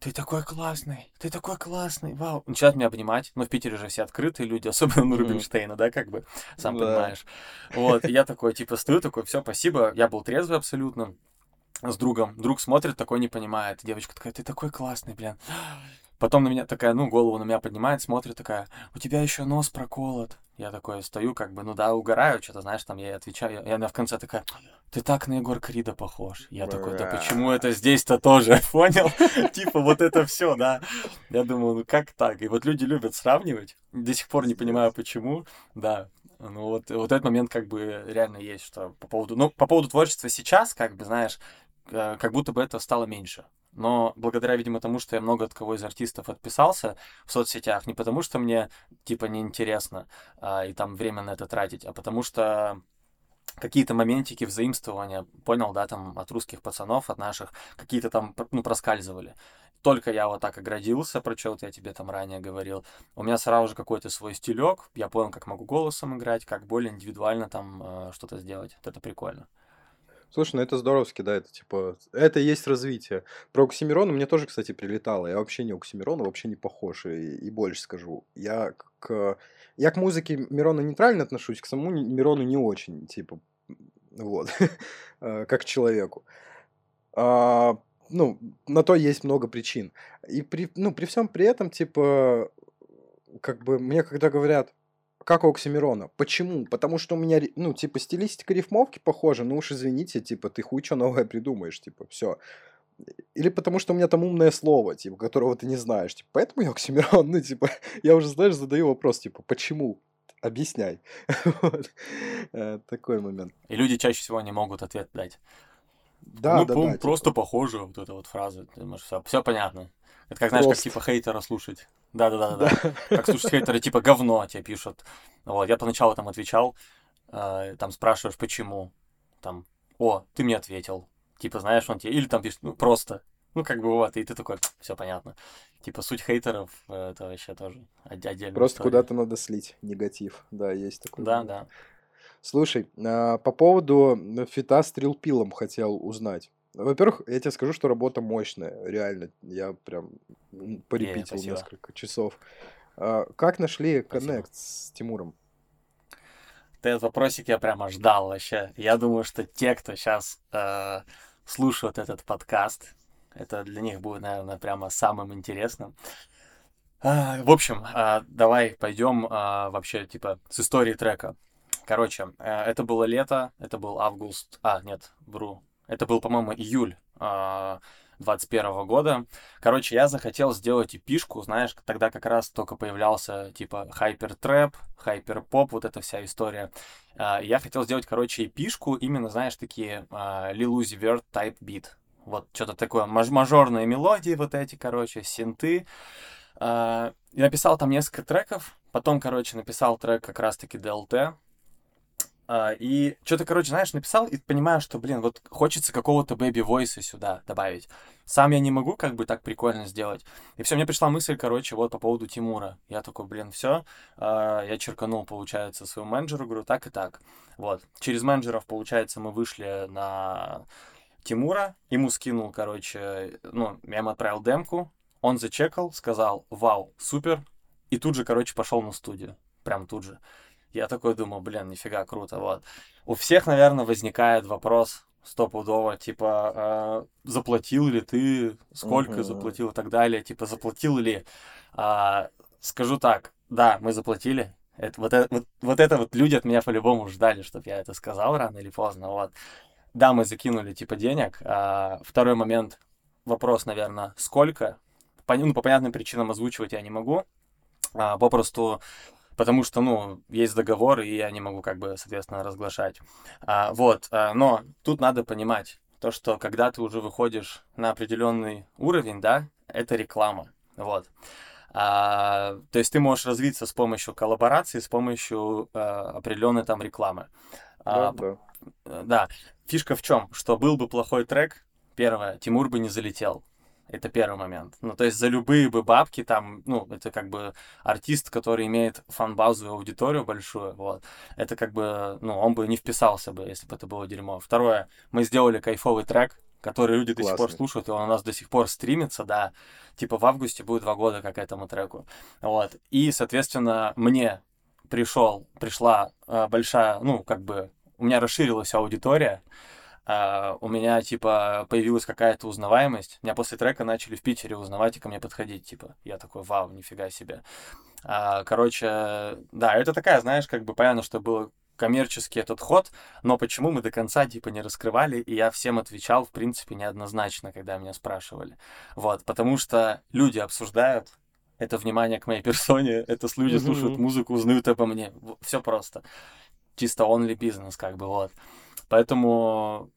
ты такой классный, ты такой классный, вау. Начинают меня обнимать, но в Питере же все открытые люди, (laughs) особенно на Рубинштейна, да, как бы, сам да. понимаешь. Вот, и я такой, типа, стою, такой, все, спасибо, я был трезвый абсолютно, с другом. Друг смотрит, такой не понимает. Девочка такая, ты такой классный, блин. Потом на меня такая, ну, голову на меня поднимает, смотрит, такая, у тебя еще нос проколот. Я такой стою, как бы, ну да, угораю, что-то, знаешь, там я ей отвечаю. И она в конце такая, ты так на Егор Крида похож. Я такой, да почему это здесь-то тоже, (laughs) понял? Типа вот это все, да. Я думаю, ну как так? И вот люди любят сравнивать. До сих пор не понимаю, почему. Да, ну вот, вот этот момент как бы реально есть, что по поводу... Ну, по поводу творчества сейчас, как бы, знаешь, э, как будто бы это стало меньше. Но благодаря, видимо, тому, что я много от кого из артистов отписался в соцсетях, не потому что мне, типа, неинтересно а, и там время на это тратить, а потому что какие-то моментики взаимствования, понял, да, там от русских пацанов, от наших, какие-то там, ну, проскальзывали. Только я вот так оградился, про что вот я тебе там ранее говорил, у меня сразу же какой-то свой стилек, я понял, как могу голосом играть, как более индивидуально там э, что-то сделать. Вот это прикольно. Слушай, ну это здоровски, да, это типа, это есть развитие. Про Оксимирона мне тоже, кстати, прилетало. Я вообще не Оксимирона, вообще не похож, и, и больше скажу. Я к, я к музыке Мирона нейтрально отношусь, к самому Мирону не очень, типа, вот, (laughs) э, как к человеку. А, ну, на то есть много причин. И при, ну, при всем при этом, типа, как бы, мне когда говорят, как у Оксимирона. Почему? Потому что у меня, ну, типа, стилистика рифмовки похожа, ну уж извините, типа, ты хуй что новое придумаешь, типа, все. Или потому что у меня там умное слово, типа, которого ты не знаешь. Типа, поэтому я Оксимирон, ну, типа, (laughs) я уже, знаешь, задаю вопрос, типа, почему? Объясняй. (laughs) Э, такой момент. И люди чаще всего не могут ответ дать. Да, ну, да, да. да. Просто типа... похоже, вот эта вот фраза. Все понятно. Это как, знаешь, Просто. как типа хейтера слушать. Да-да-да, да. Как слушать хейтера, типа говно тебе пишут. Вот, я поначалу там отвечал, э, там спрашиваешь, почему, там, о, ты мне ответил, типа, знаешь, он тебе, или там пишет, ну, просто, ну, как бы вот, и ты такой, все понятно. Типа, суть хейтеров, э, это вообще тоже отдельно. Просто куда-то надо слить негатив, да, есть такой. Да, да. Слушай, а, по поводу фита с трилпилом хотел узнать. Во-первых, я тебе скажу, что работа мощная, реально. Я прям порепитил спасибо. несколько часов. А, Как нашли коннект с Тимуром? Ты этот вопросик я прямо ждал вообще. Я думаю, что те, кто сейчас слушают этот подкаст, это для них будет, наверное, прямо самым интересным. А, В общем, а, давай пойдем а, вообще, типа, с истории трека. Короче, э, это было лето, это был август, а, нет, вру, это был, по-моему, июль а, 21 года. Короче, я захотел сделать эпишку, знаешь, тогда как раз только появлялся, типа, хайпер-трэп, хайпер-поп, вот эта вся история. А, Я хотел сделать, короче, эпишку, именно, знаешь, такие а, Lil Uzi Vert type beat. Вот что-то такое, маж- мажорные мелодии вот эти, короче, синты. А, И написал там несколько треков, потом, короче, написал трек как раз-таки DLT, а, и что-то, короче, знаешь, написал и понимаю, что, блин, вот хочется какого-то бэби-войса сюда добавить. Сам я не могу как бы так прикольно сделать. И все, мне пришла мысль, короче, вот по поводу Тимура. Я такой, блин, все. Я черканул, получается, своему менеджеру, говорю, так и так. Вот. Через менеджеров, получается, мы вышли на Тимура. Ему скинул, короче, ну, я ему отправил демку. Он зачекал, сказал, вау, супер. И тут же, короче, пошел на студию. Прям тут же. Я такой думаю, блин, нифига круто, вот. У всех, наверное, возникает вопрос стопудово, типа, а, заплатил ли ты, сколько Мгм. заплатил и так далее, типа, заплатил ли. А, скажу так, да, мы заплатили. Это, вот, это, вот, вот это вот люди от меня по-любому ждали, чтобы я это сказал рано или поздно, вот. Да, мы закинули, типа, денег. А, второй момент, вопрос, наверное, сколько? По, ну, по понятным причинам озвучивать я не могу. А, попросту потому что, ну, есть договор, и я не могу, как бы, соответственно, разглашать. А, вот, а, но тут надо понимать, то, что когда ты уже выходишь на определенный уровень, да, это реклама, вот. А, то есть ты можешь развиться с помощью коллаборации, с помощью а, определенной там рекламы. Да, А, да. Э, Да, фишка в чем? Что был бы плохой трек, первое, Тимур бы не залетел. Это первый момент. Ну, то есть за любые бы бабки там, ну, это как бы артист, который имеет фан-базу и аудиторию большую, вот. Это как бы, ну, он бы не вписался бы, если бы это было дерьмо. Второе, мы сделали кайфовый трек, который люди до сих пор Классный. слушают, и он у нас до сих пор стримится, да. Типа в августе будет два года как этому треку. Вот. И, соответственно, мне пришел, пришла э, большая, ну, как бы, у меня расширилась аудитория, а, у меня, типа, появилась какая-то узнаваемость. Меня после трека начали в Питере узнавать и ко мне подходить, типа. Я такой, вау, нифига себе. А, короче, да, это такая, знаешь, как бы понятно, что был коммерческий этот ход, но почему мы до конца, типа, не раскрывали, и я всем отвечал, в принципе, неоднозначно, когда меня спрашивали. Вот, потому что люди обсуждают, это внимание к моей персоне, (laughs) это люди слушают музыку, узнают обо мне. Все просто. Чисто only бизнес, как бы, вот. Поэтому,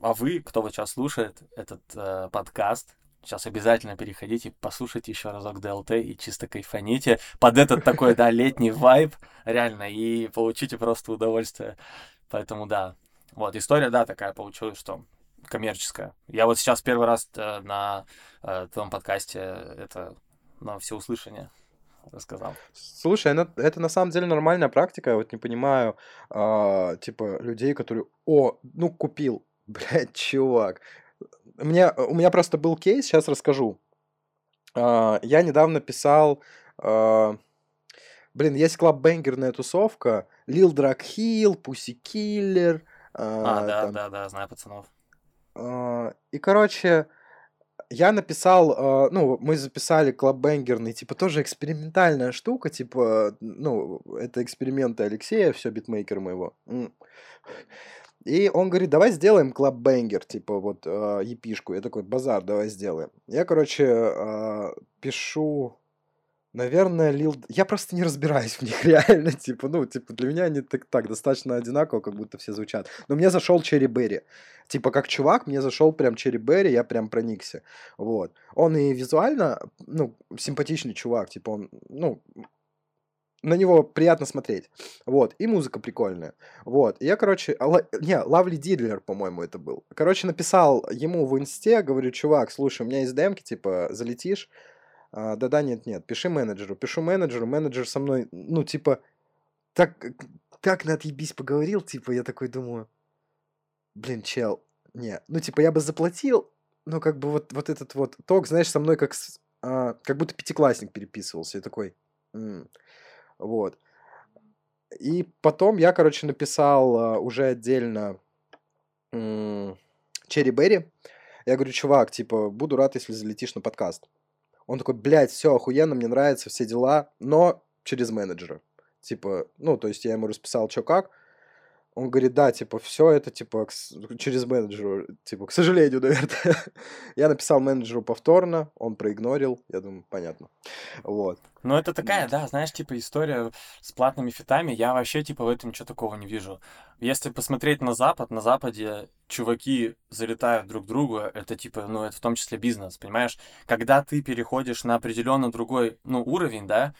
а вы, кто вот сейчас слушает этот э, подкаст, сейчас обязательно переходите, послушайте еще разок ДЛТ и чисто кайфаните под этот такой, да, летний вайб, реально, и получите просто удовольствие. Поэтому, да, вот, история, да, такая получилась, что коммерческая. Я вот сейчас первый раз э, на э, твоем подкасте это на всеуслышание рассказал. Слушай, она- это на самом деле нормальная практика. Я вот не понимаю, а, типа, людей, которые, о, ну, купил. Блядь, чувак. Мне, у меня просто был кейс, сейчас расскажу. А, я недавно писал... а, блин, есть клаббенгерная тусовка. Lil Drag Hill, Pussy Killer. А, да, там, да, да, знаю пацанов. а, И, короче, я написал, ну, мы записали клаббенгерный, типа, тоже экспериментальная штука, типа, ну, это эксперименты Алексея, все, битмейкер моего. И он говорит, давай сделаем клаббенгер, типа, вот, а, епишку. Я такой, базар, давай сделаем. Я, короче, а, пишу, наверное, Лил... Я просто не разбираюсь в них (laughs) реально, типа, ну, типа, для меня они так, так достаточно одинаково, как будто все звучат. Но мне зашел Черри Берри. Типа, как чувак, мне зашел прям Черри Берри, я прям проникся. Вот. Он и визуально, ну, симпатичный чувак, типа, он, ну, на него приятно смотреть. Вот, и музыка прикольная. Вот, и я, короче, а, не, Лавли Дидлер, по-моему, это был. Короче, написал ему в инсте, говорю, чувак, слушай, у меня есть демки, типа, залетишь? А, Да-да, нет-нет, пиши менеджеру. Пишу менеджеру, менеджер со мной, ну, типа, так, так на отъебись поговорил, типа, я такой думаю, блин, чел, не, ну, типа, я бы заплатил, но как бы вот, вот этот вот ток, знаешь, со мной как, а, как будто пятиклассник переписывался. Я такой, «М». вот. И потом я, короче, написал а, уже отдельно Черри Берри. Я говорю, чувак, типа, буду рад, если залетишь на подкаст. Он такой, блядь, все охуенно, мне нравится, все дела, но через менеджера. Типа, ну, то есть я ему расписал, что как. Он говорит, да, типа, все это, типа, через менеджера, типа, к сожалению, (laughs) наверное. Я написал менеджеру повторно, он проигнорил, я думаю, понятно. Вот. Ну, это такая, да, знаешь, типа история с платными фитами, я вообще, типа, в этом ничего такого не вижу. Если посмотреть на Запад, на Западе чуваки залетают друг к другу, это, типа, ну, это в том числе бизнес, понимаешь? Когда ты переходишь на определенно другой, ну, уровень, да,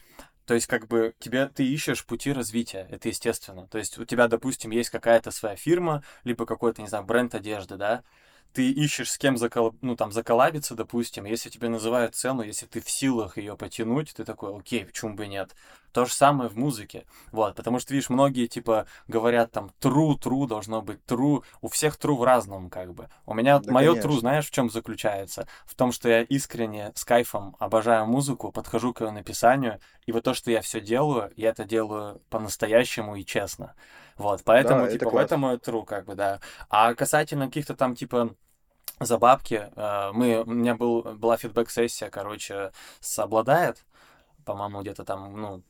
то есть, как бы, тебе, ты ищешь пути развития, это естественно. То есть, у тебя, допустим, есть какая-то своя фирма, либо какой-то, не знаю, бренд одежды, да, ты ищешь с кем закол... ну, там, заколабиться, допустим, если тебе называют цену, если ты в силах ее потянуть, ты такой, окей, почему бы нет. То же самое в музыке. Вот, потому что, видишь, многие, типа, говорят там, true, true, должно быть true. У всех true в разном, как бы. У меня Да, мое true, знаешь, в чем заключается? В том, что я искренне с кайфом обожаю музыку, подхожу к ее написанию, и вот то, что я все делаю, я это делаю по-настоящему и честно. Вот, поэтому, Да, это типа, в этом мой true, как бы, да. А касательно каких-то там, типа, за бабки. э, Мы, у меня был, была фидбэк-сессия, короче, с Обладает, по-моему, где-то там, ну,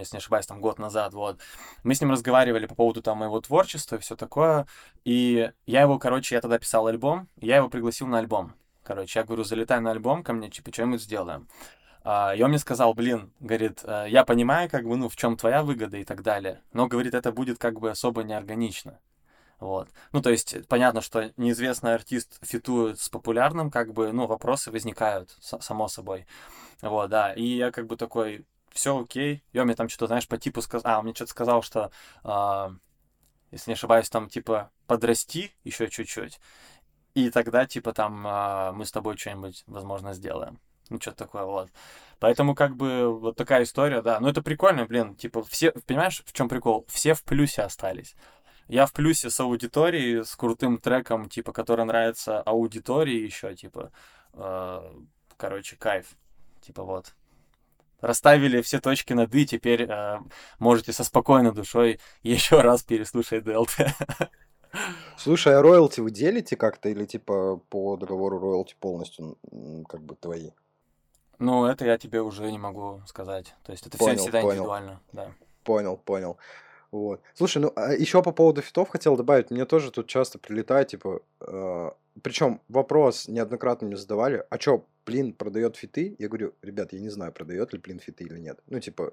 если не ошибаюсь, там год назад, вот. Мы с ним разговаривали по поводу там моего творчества и все такое. И я его, короче, я тогда писал альбом, я его пригласил на альбом. Короче, я говорю, залетай на альбом ко мне, типа, что-нибудь сделаем. А, И он мне сказал, блин, говорит, «э, я понимаю, как бы, ну, в чем твоя выгода и так далее, но, говорит, это будет как бы особо неорганично. Вот. Ну, то есть, понятно, что неизвестный артист фитует с популярным, как бы, ну, вопросы возникают, само собой. Вот, да. И я как бы такой, все окей. И он мне там что-то, знаешь, по типу сказал... А, он мне что-то сказал, что, а, если не ошибаюсь, там, типа, подрасти еще чуть-чуть. И тогда, типа, там, а, мы с тобой что-нибудь, возможно, сделаем. Ну, что-то такое, вот. Поэтому, как бы, вот такая история, да. Ну, это прикольно, блин. Типа, все, понимаешь, в чем прикол? Все в плюсе остались. Я в плюсе с аудиторией, с крутым треком, типа, который нравится аудитории еще, типа, э, короче, кайф. Типа, вот. Расставили все точки над «и», теперь э, можете со спокойной душой еще раз переслушать ДЛТ. (laughs) Слушай, а роялти вы делите как-то или типа по договору роялти полностью как бы твои? Ну, это я тебе уже не могу сказать. То есть это все Понял, всегда понял. индивидуально, да. Понял, понял. Вот. Слушай, ну еще по поводу фитов хотел добавить. Мне тоже тут часто прилетает, типа, причем вопрос неоднократно мне задавали, а чё, Плин продает фиты? Я говорю, ребят, я не знаю, продает ли Плин фиты или нет. Ну, типа,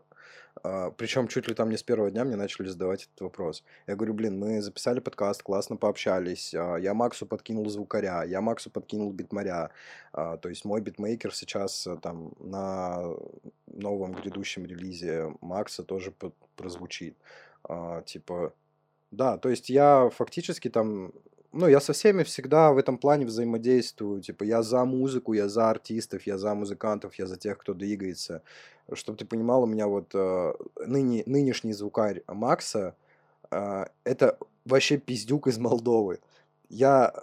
причем чуть ли там не с первого дня мне начали задавать этот вопрос. Я говорю, блин, мы записали подкаст, классно пообщались, а, я Максу подкинул звукаря, я Максу подкинул битмаря, а, то есть мой битмейкер сейчас а, там на новом грядущем релизе Макса тоже прозвучит. А, типа, да, то есть я фактически там, ну, я со всеми всегда в этом плане взаимодействую. Типа, я за музыку, я за артистов, я за музыкантов, я за тех, кто двигается. Чтобы ты понимал, у меня вот э, ныне, нынешний звукарь Макса, э, это вообще пиздюк из Молдовы. Я,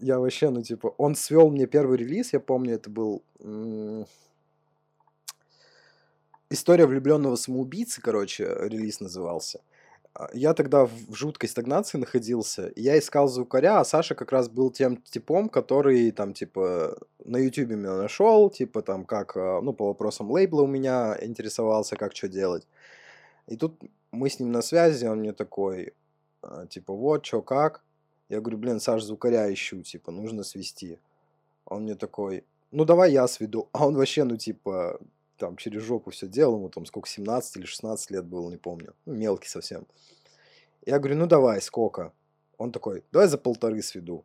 я вообще, ну, типа, он свел мне первый релиз, я помню, это был... м, История влюбленного самоубийцы, короче, релиз назывался. А, Я тогда в жуткой стагнации находился, я искал звукаря, а Саша как раз был тем типом, который там, типа, на ютубе меня нашел, типа, там, как, а, ну, по вопросам лейбла у меня интересовался, как что делать. И тут мы с ним на связи, он мне такой, а, типа, вот, что, как? Я говорю, блин, Саш, звукаря ищу, типа, нужно свести. Он мне такой, ну, давай я сведу. (laughs) А он вообще, ну, типа, там, через жопу все делал, ему там сколько, 17 или 16 лет было, не помню. Ну, мелкий совсем. Я говорю, ну, давай, сколько? Он такой, давай за полторы сведу.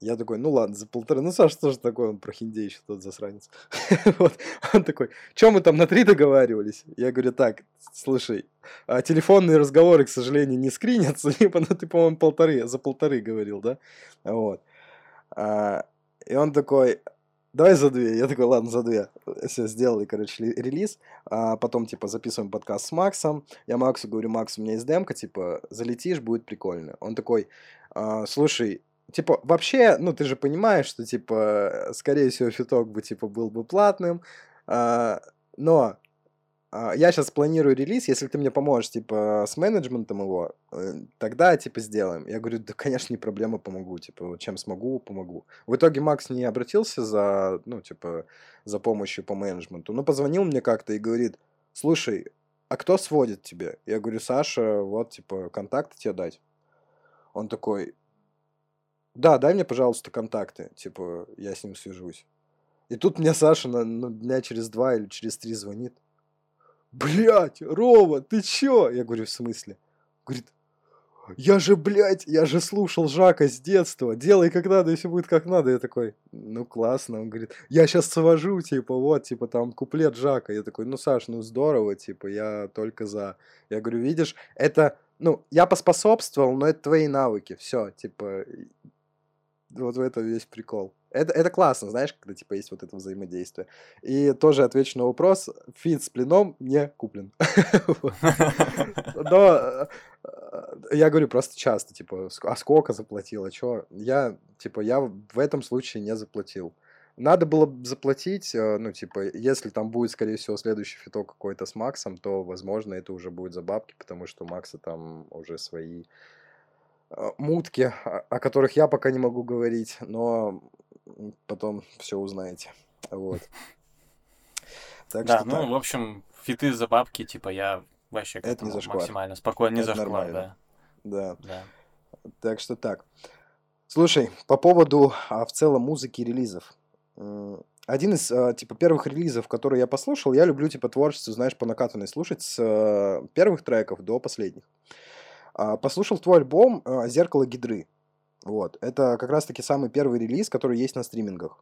Я такой, ну ладно, за полторы. Ну, Саша тоже такой, он про хиндей еще тот засранец. (laughs) вот. Он такой, чем мы там на три договаривались? Я говорю, так, слушай, а телефонные разговоры, к сожалению, не скринятся, (laughs) либо, ну, ты, по-моему, полторы, за полторы говорил, да? Вот. А, и он такой, давай за две. Я такой, ладно, за две. Все, сделали, короче, релиз. А потом, типа, записываем подкаст с Максом. Я Максу говорю, Макс, у меня есть демка, типа, залетишь, будет прикольно. Он такой, а, слушай, Типа, вообще, ну, ты же понимаешь, что, типа, скорее всего, фиток бы, типа, был бы платным, а, но я сейчас планирую релиз, если ты мне поможешь, типа, с менеджментом его, э, тогда, типа, сделаем. Я говорю, да, конечно, не проблема, помогу, типа, чем смогу, помогу. В итоге Макс не обратился за, ну, типа, за помощью по менеджменту, но позвонил мне как-то и говорит, слушай, а кто сводит тебе? Я говорю, Саша, вот, типа, контакты тебе дать. Он такой, да, дай мне, пожалуйста, контакты, типа, я с ним свяжусь. И тут мне Саша на, ну, дня через два или через три звонит. Блять, Рома, ты чё? Я говорю, в смысле? Говорит, я же, блядь, я же слушал Жака с детства, делай как надо, и все будет как надо. Я такой, ну классно. Он говорит, я сейчас свожу, типа, вот, типа, там, куплет Жака. Я такой, ну, Саш, ну здорово, типа, я только за. Я говорю, видишь, это, ну, я поспособствовал, но это твои навыки, все, типа, вот в этом весь прикол. Это, это классно, знаешь, когда типа есть вот это взаимодействие. И тоже отвечу на вопрос. Фит с пленом не куплен. (laughs) Но э, я говорю просто часто, типа, а сколько заплатил, а что? Я, типа, я в этом случае не заплатил. Надо было заплатить, э, ну, типа, если там будет, скорее всего, следующий фиток какой-то с Максом, то, возможно, это уже будет за бабки, потому что у Макса там уже свои Э, мутки, о которых я пока не могу говорить, но потом все узнаете. Вот. (laughs) Так да, что ну, так. в общем, фиты за бабки, типа, я вообще Это не зашквар. максимально спокойно, не Это зашквар, нормально. да. Да. да. Так что так. Слушай, по поводу а, в целом музыки и релизов. Один из, а, типа, первых релизов, которые я послушал, я люблю, типа, творчество, знаешь, по накатанной слушать с а, первых треков до последних. А, послушал твой альбом а, «Зеркало Гидры». Вот. Это как раз-таки самый первый релиз, который есть на стримингах.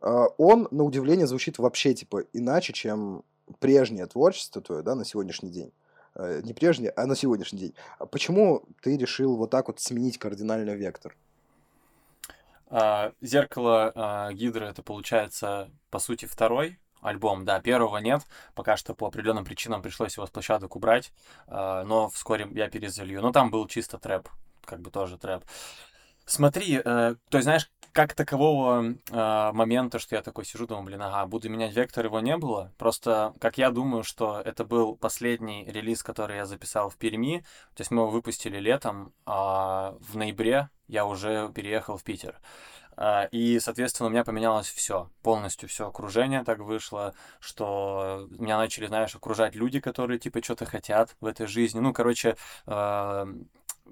А, он, на удивление, звучит вообще, типа, иначе, чем прежнее творчество твое, да, на сегодняшний день. Не прежнее, а на сегодняшний день. Почему ты решил вот так вот сменить кардинально вектор? Зеркало Гидры это получается, по сути, второй альбом, да, первого нет, пока что по определенным причинам пришлось его с площадок убрать, э, но вскоре я перезалью. Но там был чисто трэп, как бы тоже трэп. Смотри, э, то есть, знаешь, как такового э, момента, что я такой сижу, думаю, блин, ага, буду менять вектор, его не было. Просто, как я думаю, что это был последний релиз, который я записал в Перми. То есть мы его выпустили летом, а в ноябре я уже переехал в Питер. А, и, соответственно, у меня поменялось все, полностью все окружение так вышло, что меня начали, знаешь, окружать люди, которые, типа, что-то хотят в этой жизни. Ну, короче, э,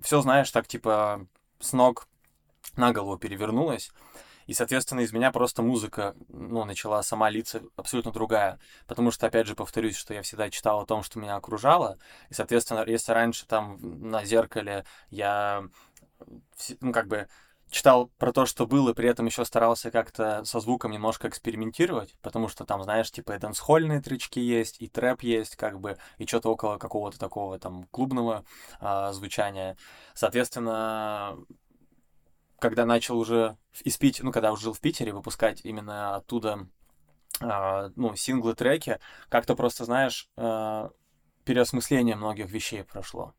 все, знаешь, так, типа, с ног на голову перевернулось. И, соответственно, из меня просто музыка, ну, начала сама литься абсолютно другая. Потому что, опять же, повторюсь, что я всегда читал о том, что меня окружало. И, соответственно, если раньше там на зеркале я, ну, как бы читал про то, что было, и при этом еще старался как-то со звуком немножко экспериментировать, потому что там, знаешь, типа и дэнсхольные тречки есть, и трэп есть, как бы, и что-то около какого-то такого там клубного а, звучания. Соответственно, когда начал уже из Питера, ну, когда уже жил в Питере, выпускать именно оттуда, а, ну, синглы-треки, как-то просто, знаешь, а, переосмысление многих вещей прошло.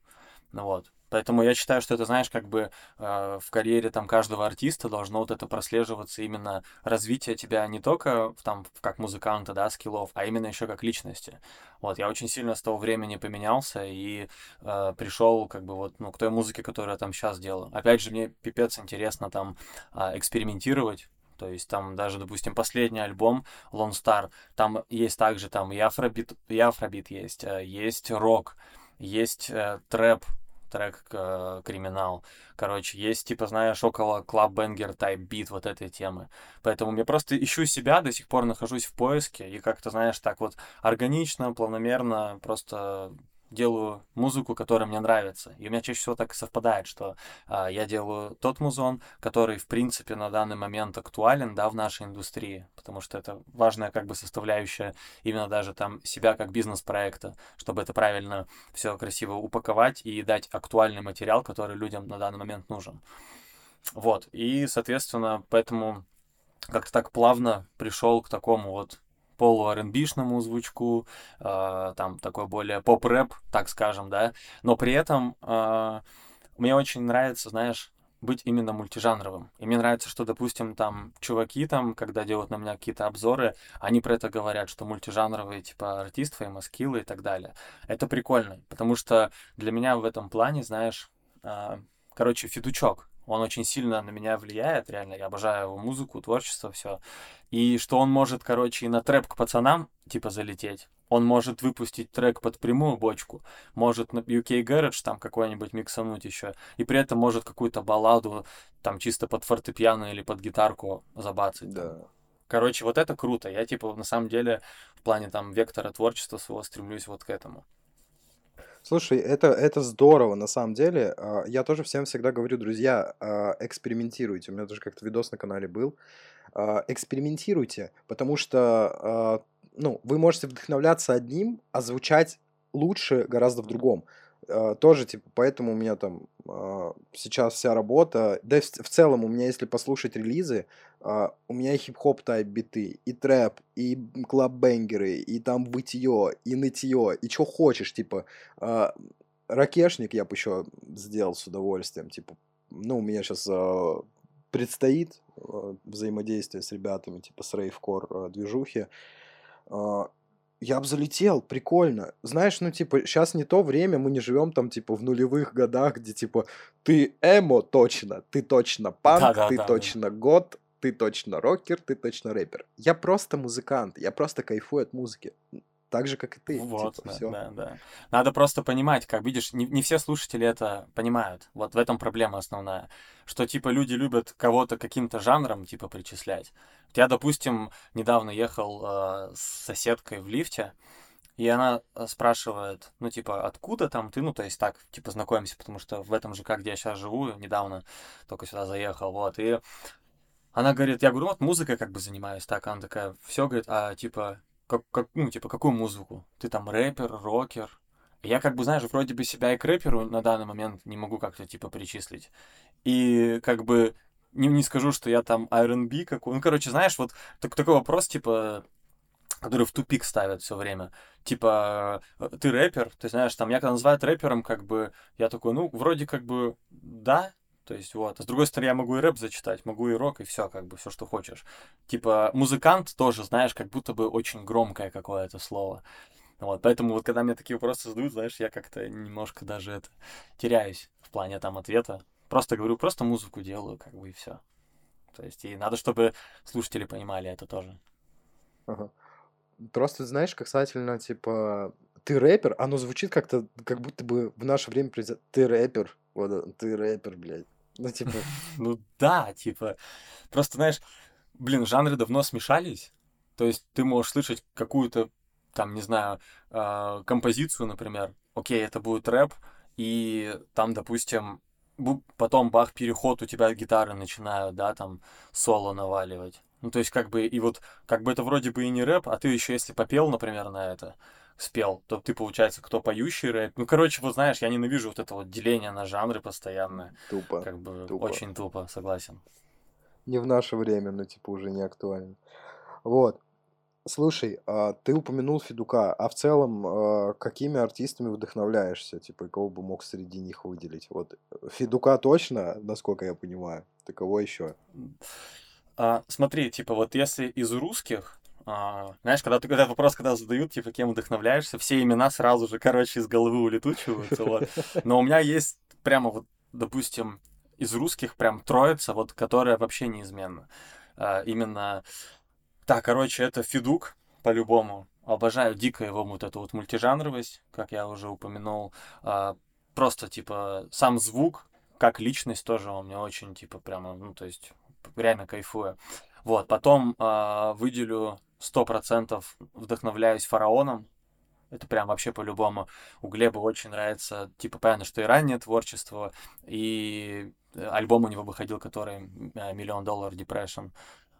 Ну вот. Поэтому я считаю, что это, знаешь, как бы э, в карьере там каждого артиста должно вот это прослеживаться именно развитие тебя не только там как музыканта, да, скиллов, а именно еще как личности. Вот, я очень сильно с того времени поменялся и э, пришел как бы вот, ну, к той музыке, которую я там сейчас делаю. Опять же, мне пипец интересно там э, экспериментировать, то есть там даже, допустим, последний альбом Lone Star, там есть также там и афробит, и афробит есть, э, есть рок, есть э, трэп, трек э, «Криминал». Короче, есть, типа, знаешь, около Banger Type Beat вот этой темы. Поэтому я просто ищу себя, до сих пор нахожусь в поиске, и как-то, знаешь, так вот органично, планомерно просто делаю музыку, которая мне нравится. И у меня чаще всего так и совпадает, что а, я делаю тот музон, который, в принципе, на данный момент актуален, да, в нашей индустрии, потому что это важная как бы составляющая именно даже там себя как бизнес-проекта, чтобы это правильно все красиво упаковать и дать актуальный материал, который людям на данный момент нужен. Вот, и, соответственно, поэтому как-то так плавно пришел к такому вот полу rb звучку, э, там такой более поп-рэп, так скажем, да, но при этом э, мне очень нравится, знаешь, быть именно мультижанровым. И мне нравится, что, допустим, там чуваки там, когда делают на меня какие-то обзоры, они про это говорят, что мультижанровый, типа, артист, феймоскиллы и так далее. Это прикольно, потому что для меня в этом плане, знаешь, э, короче, фидучок. Он очень сильно на меня влияет, реально. Я обожаю его музыку, творчество, все. И что он может, короче, и на трэп к пацанам, типа, залететь. Он может выпустить трек под прямую бочку, может на UK Garage там какой-нибудь миксануть еще, и при этом может какую-то балладу там чисто под фортепиано или под гитарку забацать. Да. Короче, вот это круто. Я, типа, на самом деле, в плане там вектора творчества своего стремлюсь вот к этому. Слушай, это, это здорово, на самом деле. А, Я тоже всем всегда говорю, друзья, а, экспериментируйте. У меня даже как-то видос на канале был. А, Экспериментируйте, потому что ну, вы можете вдохновляться одним, а звучать лучше гораздо в другом. А, Тоже, типа, поэтому у меня там а, сейчас вся работа, да в целом у меня, если послушать релизы, а, у меня и хип-хоп тайп биты, и трэп, и клаббенгеры, и там вытье, и нытье, и что хочешь, типа, ракешник я бы еще сделал с удовольствием, типа, ну, у меня сейчас предстоит взаимодействие с ребятами, типа, с рейвкор движухи, я бы залетел, прикольно. Знаешь, ну, типа, сейчас не то время, мы не живем там, типа, в нулевых годах, где, типа, ты эмо точно, ты точно панк, Да-да-да, ты да. точно год, ты точно рокер, ты точно рэпер. Я просто музыкант, я просто кайфую от музыки. Так же, как и ты. Вот, типа, да, все. да, да. Надо просто понимать, как видишь, не, не все слушатели это понимают. Вот в этом проблема основная. Что, типа, люди любят кого-то каким-то жанром, типа, причислять. Я, допустим, недавно ехал э, с соседкой в лифте, и она э, спрашивает, ну, типа, откуда там ты? Ну, то есть так, типа, знакомимся, потому что в этом ЖК, где я сейчас живу, недавно только сюда заехал, вот. И она говорит, я говорю, вот музыкой как бы занимаюсь, так. Она такая, все, говорит, а, типа, как, как, ну, типа, какую музыку? Ты там рэпер, рокер? Я как бы, знаешь, вроде бы себя и к рэперу на данный момент не могу как-то, типа, причислить. И как бы не, не скажу, что я там R&B какой. Ну, короче, знаешь, вот так, такой вопрос, типа, который в тупик ставят все время. Типа, э, ты рэпер, ты знаешь, там, я когда называют рэпером, как бы, я такой, ну, вроде как бы, да, то есть вот. А с другой стороны, я могу и рэп зачитать, могу и рок, и все, как бы, все, что хочешь. Типа, музыкант тоже, знаешь, как будто бы очень громкое какое-то слово. Вот, поэтому вот когда мне такие вопросы задают, знаешь, я как-то немножко даже это теряюсь в плане там ответа. Просто говорю, просто музыку делаю, как бы, и все. То есть, и надо, чтобы слушатели понимали это тоже. Ага. Просто, знаешь, касательно, типа, ты рэпер, оно звучит как-то, как будто бы в наше время. Ты рэпер, вот, ты рэпер, блядь. Ну, типа, (laughs) Ну да, типа, просто, знаешь, блин, жанры давно смешались. То есть ты можешь слышать какую-то, там, не знаю, э, композицию, например. Окей, это будет рэп, и там, допустим, потом бах, переход, у тебя гитары начинают, да, там, соло наваливать. Ну, то есть, как бы, и вот, как бы это вроде бы и не рэп, а ты еще, если попел, например, на это, спел, то ты, получается, кто поющий рэп. Ну, короче, вот знаешь, я ненавижу вот это вот деление на жанры постоянное. тупо. Как бы тупо. очень тупо, согласен. Не в наше время, ну, типа, уже не актуально. Вот. Слушай, а ты упомянул Федука, а в целом а, какими артистами вдохновляешься? Типа, кого бы мог среди них выделить? Вот Федука точно, насколько я понимаю. Ты кого еще? А, смотри, типа, вот если из русских, а, знаешь, когда ты этот вопрос, когда задают, типа, кем вдохновляешься, все имена сразу же, короче, из головы улетучиваются, (laughs) вот. Но у меня есть прямо вот, допустим, из русских прям троица, вот, которая вообще неизменна. А, именно, так, короче, это Федук, по-любому. Обожаю дико его вот эту вот мультижанровость, как я уже упомянул. А, просто, типа, сам звук, как личность тоже он мне очень, типа, прямо, ну, то есть, реально кайфую. Вот, потом а, выделю 100% вдохновляюсь фараоном. Это прям вообще по-любому. У Глеба очень нравится, типа, понятно, что и раннее творчество, и э, альбом у него выходил, который э, «Миллион долларов Depression».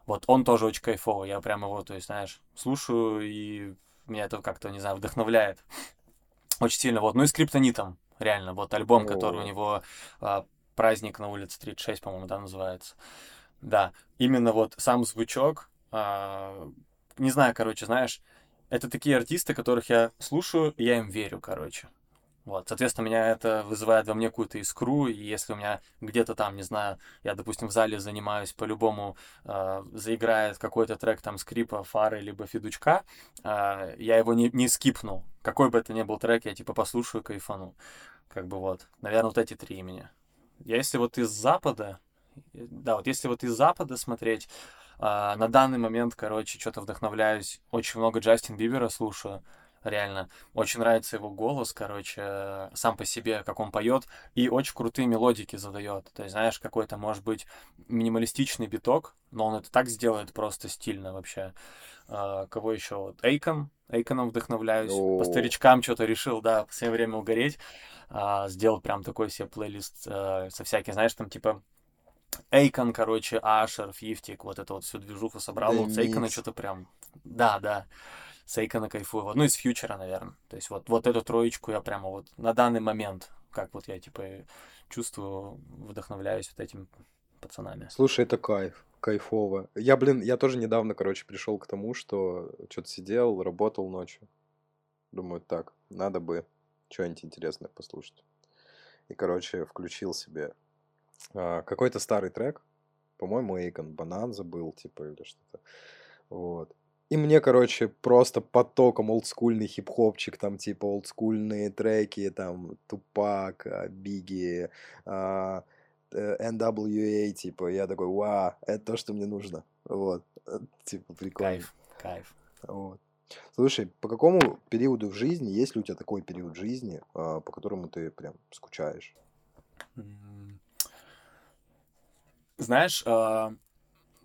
Вот он тоже очень кайфовый. Я прям его, то есть, знаешь, слушаю, и меня это как-то, не знаю, вдохновляет. Очень сильно. Вот. Ну и скриптонитом, реально. Вот альбом, который у него а, «Праздник на улице 36», по-моему, да, называется. Да, именно вот сам звучок, а, не знаю, короче, знаешь, это такие артисты, которых я слушаю, и я им верю, короче. Вот, соответственно, меня это вызывает во мне какую-то искру, и если у меня где-то там, не знаю, я, допустим, в зале занимаюсь, по-любому э, заиграет какой-то трек там скрипа, фары, либо фидучка, э, я его не, не скипну. Какой бы это ни был трек, я типа послушаю, кайфану. Как бы вот, наверное, вот эти три имени. Если вот из Запада, да, вот если вот из Запада смотреть, э, на данный момент, короче, что-то вдохновляюсь, очень много Джастин Бибера слушаю, реально. Очень нравится его голос, короче, сам по себе, как он поет, и очень крутые мелодики задает. То есть, знаешь, какой-то, может быть, минималистичный биток, но он это так сделает просто стильно вообще. А, кого еще? Вот Эйкон. Эйконом вдохновляюсь. О. По старичкам что-то решил, да, в последнее время угореть. А, сделал прям такой себе плейлист а, со всякими, знаешь, там типа Эйкон, короче, Ашер, Фифтик, вот это вот всю движуху собрал. Да, вот с Эйкона что-то прям... Да, да. Сейкона кайфую. Ну, из фьючера, наверное. То есть вот, вот эту троечку я прямо вот на данный момент, как вот я, типа, чувствую, вдохновляюсь вот этими пацанами. Слушай, это кайф, кайфово. Я, блин, я тоже недавно, короче, пришел к тому, что что-то сидел, работал ночью. Думаю, так, надо бы что-нибудь интересное послушать. И, короче, включил себе какой-то старый трек. По-моему, Эйкон Бананза был, типа, или что-то. Вот. И мне, короче, просто потоком олдскульный хип-хопчик, там, типа, олдскульные треки, там, Тупак, Биги, а, э, NWA, типа, я такой, вау, это то, что мне нужно. Вот, э, типа, прикольно. Кайф, кайф. Вот. Слушай, по какому периоду в жизни, есть ли у тебя такой период жизни, а, по которому ты прям скучаешь? Знаешь, а,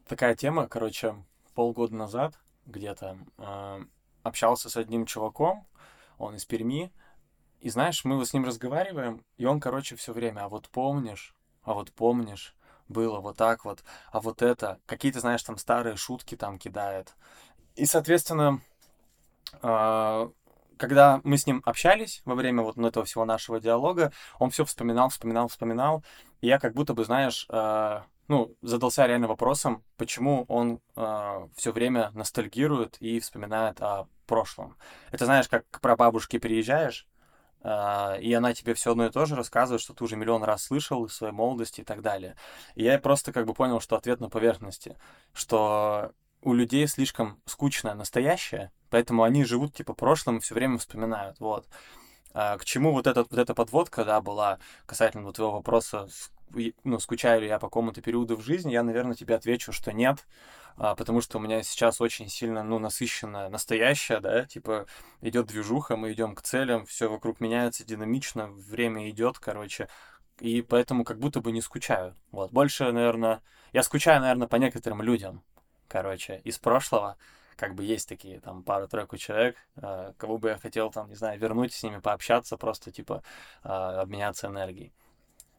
такая тема, короче, полгода назад где-то, э, общался с одним чуваком, он из Перми, и знаешь, мы вот с ним разговариваем, и он, короче, все время, а вот помнишь, а вот помнишь, было вот так вот, а вот это, какие-то, знаешь, там старые шутки там кидает. И, соответственно, э, когда мы с ним общались во время вот этого всего нашего диалога, он все вспоминал, вспоминал, вспоминал, и я как будто бы, знаешь, э, ну, задался реально вопросом, почему он э, а, все время ностальгирует и вспоминает о прошлом. Это знаешь, как про бабушки приезжаешь, э, и она тебе все одно и то же рассказывает, что ты уже миллион раз слышал из своей молодости и так далее. И я просто как бы понял, что ответ на поверхности, что у людей слишком скучное настоящее, поэтому они живут типа прошлым и все время вспоминают. Вот. А, к чему вот, этот, вот эта подводка, да, была касательно вот твоего вопроса, ну, скучаю ли я по какому-то периоду в жизни, я, наверное, тебе отвечу, что нет, а, потому что у меня сейчас очень сильно, ну, насыщенное настоящее, да, типа идет движуха, мы идем к целям, все вокруг меняется динамично, время идет, короче, и поэтому как будто бы не скучаю. Вот, больше, наверное, я скучаю, наверное, по некоторым людям, короче, из прошлого, как бы есть такие там пару-тройку человек, э, кого бы я хотел там, не знаю, вернуть с ними, пообщаться, просто типа э, обменяться энергией.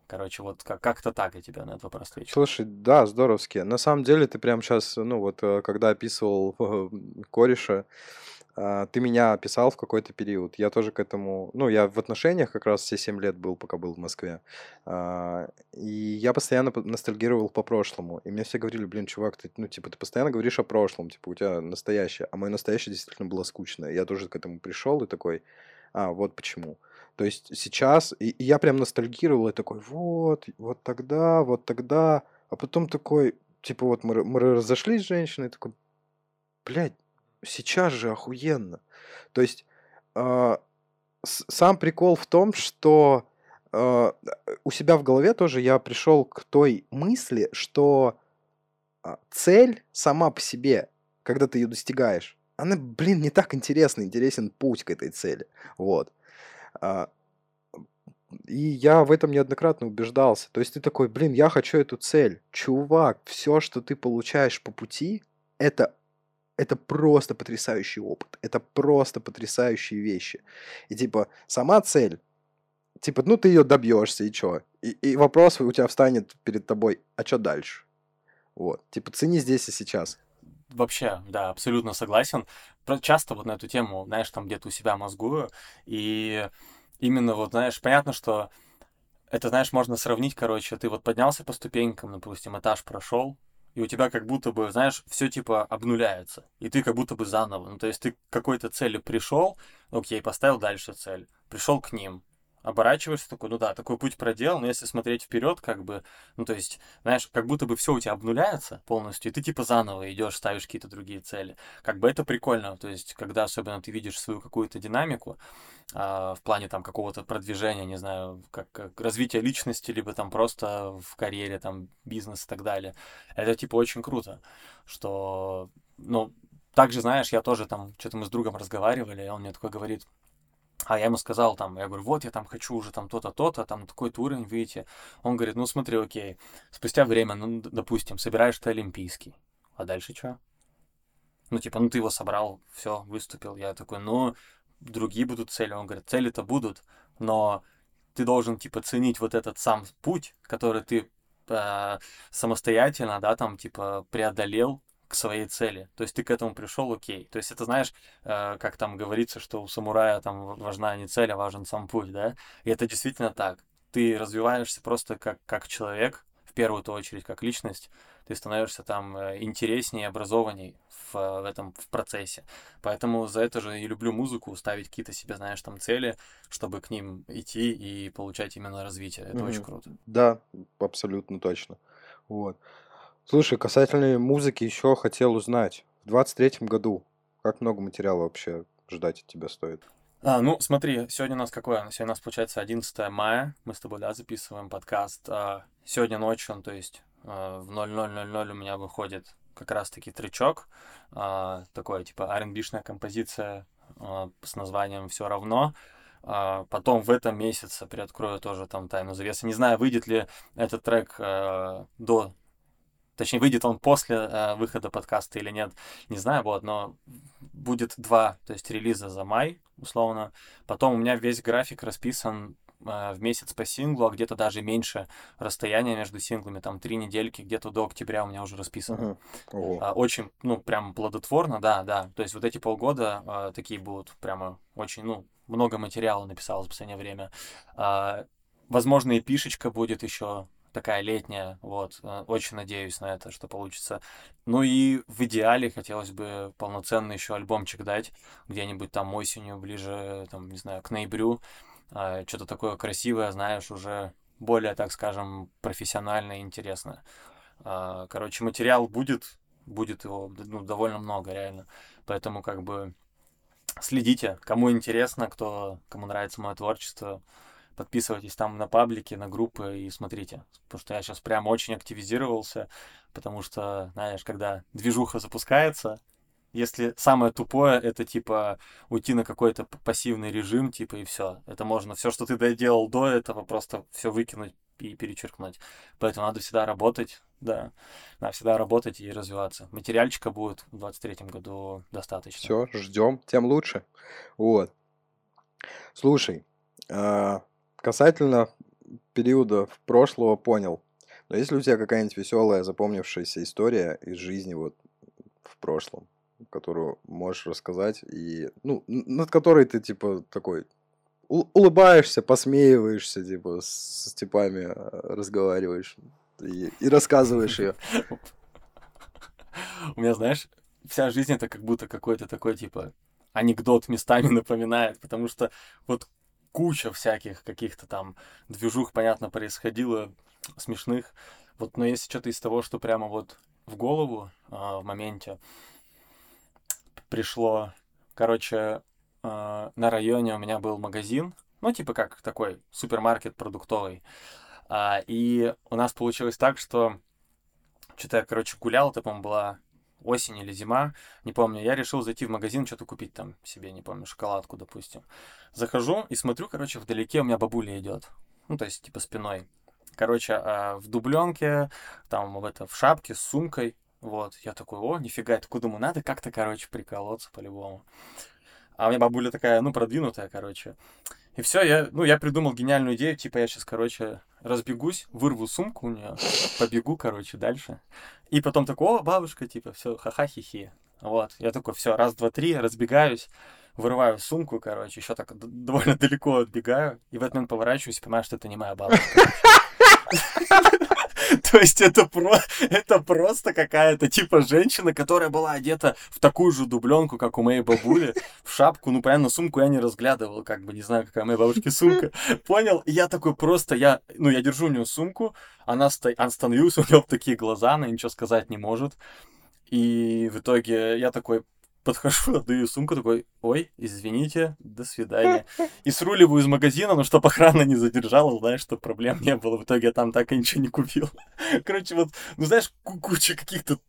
Короче, вот как- как-то так я тебя на этот вопрос отвечу. Слушай, да, здоровски. На самом деле ты прям сейчас, ну вот, э, когда описывал кореша, а, ты меня описал в какой-то период. Я тоже к этому... Ну, я в отношениях как раз все 7 лет был, пока был в Москве. А, и я постоянно ностальгировал по прошлому. И мне все говорили, блин, чувак, ты, ну, типа, ты постоянно говоришь о прошлом, типа, у тебя настоящее. А мое настоящее действительно было скучное. Я тоже к этому пришел и такой, а, вот почему. То есть сейчас, и, и я прям ностальгировал, и такой, вот, вот тогда, вот тогда. А потом такой, типа, вот мы, мы разошлись с женщиной, такой, блядь, сейчас же охуенно. То есть э, сам прикол в том, что э, у себя в голове тоже я пришел к той мысли, что э, цель сама по себе, когда ты ее достигаешь, она, блин, не так интересна, интересен путь к этой цели. Вот. И я в этом неоднократно убеждался. То есть ты такой, блин, я хочу эту цель. Чувак, все, что ты получаешь по пути, это это просто потрясающий опыт, это просто потрясающие вещи. И типа сама цель, типа, ну ты ее добьешься и чё? И, и вопрос у тебя встанет перед тобой, а что дальше? Вот, типа цени здесь и сейчас. Вообще, да, абсолютно согласен. Часто вот на эту тему, знаешь, там где-то у себя мозгую, и именно вот, знаешь, понятно, что это, знаешь, можно сравнить, короче, ты вот поднялся по ступенькам, допустим, этаж прошел, и у тебя как будто бы, знаешь, все типа обнуляется, и ты как будто бы заново. Ну, то есть ты к какой-то цели пришел, окей, поставил дальше цель, пришел к ним, оборачиваешься такой, ну да, такой путь проделал, но если смотреть вперед, как бы, ну то есть, знаешь, как будто бы все у тебя обнуляется полностью, и ты типа заново идешь, ставишь какие-то другие цели. Как бы это прикольно, то есть, когда особенно ты видишь свою какую-то динамику, а, в плане там какого-то продвижения, не знаю, как, как развития личности, либо там просто в карьере, там, бизнес и так далее. Это типа очень круто, что, ну, также, знаешь, я тоже там, что-то мы с другом разговаривали, и он мне такой говорит, а я ему сказал там, я говорю, вот я там хочу уже там то-то, то-то, там такой-то уровень выйти. Он говорит, ну смотри, окей, спустя время, ну, допустим, собираешь ты олимпийский, а дальше что? Ну, типа, ну ты его собрал, все, выступил. Я такой, ну, другие будут цели. Он говорит, цели-то будут, но ты должен, типа, ценить вот этот сам путь, который ты э, самостоятельно, да, там, типа, преодолел, к своей цели. То есть ты к этому пришел, окей. То есть это, знаешь, э, как там говорится, что у самурая там важна не цель, а важен сам путь, да? И это действительно так. Ты развиваешься просто как, как человек, в первую очередь, как личность, ты становишься там э, интереснее, образованней в, в этом в процессе. Поэтому за это же и люблю музыку, ставить какие-то себе, знаешь, там цели, чтобы к ним идти и получать именно развитие. Это mm-hmm. очень круто. Да, абсолютно точно. Вот. Слушай, касательно музыки еще хотел узнать. В 23-м году как много материала вообще ждать от тебя стоит? А, ну, смотри, сегодня у нас какое? Сегодня у нас, получается, 11 мая. Мы с тобой, да, записываем подкаст. А, сегодня ночью, то есть а, в 00.00 у меня выходит как раз-таки тречок. А, такое, типа, R&B-шная композиция а, с названием «Все равно». Uh, потом в этом месяце приоткрою тоже там тайну завесы. Не знаю, выйдет ли этот трек uh, до Точнее, выйдет он после э, выхода подкаста или нет, не знаю, вот, но будет два, то есть релиза за май, условно. Потом у меня весь график расписан э, в месяц по синглу, а где-то даже меньше расстояния между синглами, там три недельки, где-то до октября у меня уже расписано. Uh-huh. Uh, очень, ну, прям плодотворно, да, да. То есть вот эти полгода э, такие будут прямо очень, ну, много материала написал в последнее время. Э, возможно, и пишечка будет еще такая летняя, вот, э, очень надеюсь на это, что получится. Ну и в идеале хотелось бы полноценный еще альбомчик дать, где-нибудь там осенью, ближе, там, не знаю, к ноябрю, а, что-то такое красивое, знаешь, уже более, так скажем, профессиональное и интересное. А, короче, материал будет, будет его ну, довольно много, реально. Поэтому как бы следите, кому интересно, кто, кому нравится мое творчество, подписывайтесь там на паблики, на группы и смотрите. Потому что я сейчас прям очень активизировался, потому что, знаешь, когда движуха запускается, если самое тупое, это типа уйти на какой-то пассивный режим, типа и все. Это можно все, что ты доделал до этого, просто все выкинуть и перечеркнуть. Поэтому надо всегда работать, да, надо всегда работать и развиваться. Материальчика будет в 23 году достаточно. Все, ждем, тем лучше. Вот. Слушай, а, касательно периода прошлого понял. Но есть ли у тебя какая-нибудь веселая, запомнившаяся история из жизни вот в прошлом, которую можешь рассказать, и, ну, над которой ты, типа, такой улыбаешься, посмеиваешься, типа, с типами а, разговариваешь и, и рассказываешь ее. (laughs) У меня, знаешь, вся жизнь это как будто какой-то такой, типа, анекдот местами (laughs) напоминает, потому что вот куча всяких каких-то там движух, понятно, происходило, смешных. Вот, но если что-то из того, что прямо вот в голову а, в моменте пришло, короче, а, на районе у меня был магазин, ну, типа как такой супермаркет продуктовый. А, и у нас получилось так, что что-то я, короче, гулял, это, по-моему, была осень или зима, не помню, я решил зайти в магазин, что-то купить там себе, не помню, шоколадку, допустим. Захожу и смотрю, короче, вдалеке у меня бабуля идет. Ну, то есть, типа, спиной. Короче, а в дубленке, там, в, это, в шапке с сумкой, Вот, я такой, о, нифига, это куда думаю, надо как-то, короче, приколоться по-любому. А у меня бабуля такая, ну, продвинутая, короче. И все, я, ну, я придумал гениальную идею, типа, я сейчас, короче, разбегусь, вырву сумку у нее, побегу, короче, дальше. И потом такой, о, бабушка, типа, все, ха-ха-хи-хи. Вот, я такой, все, раз, два, три, разбегаюсь, вырываю сумку, короче, еще так довольно далеко отбегаю, и в этот момент поворачиваюсь и понимаю, что это не моя бабушка. (laughs) То есть это, про... это просто какая-то типа женщина, которая была одета в такую же дубленку, как у моей бабули, в шапку. Ну, понятно, сумку я не разглядывал, как бы не знаю, какая моя бабушки сумка. Понял? Я такой просто, я, ну, я держу у нее сумку, она, сто... она остановилась, (laughs) у нее такие глаза, она ничего сказать не может. И в итоге я такой подхожу, отдаю сумку, такой, ой, извините, до свидания. И сруливаю из магазина, но чтобы охрана не задержала, знаешь, чтобы проблем не было. В итоге я там так и ничего не купил. (laughs) Короче, вот, ну знаешь, куча каких-то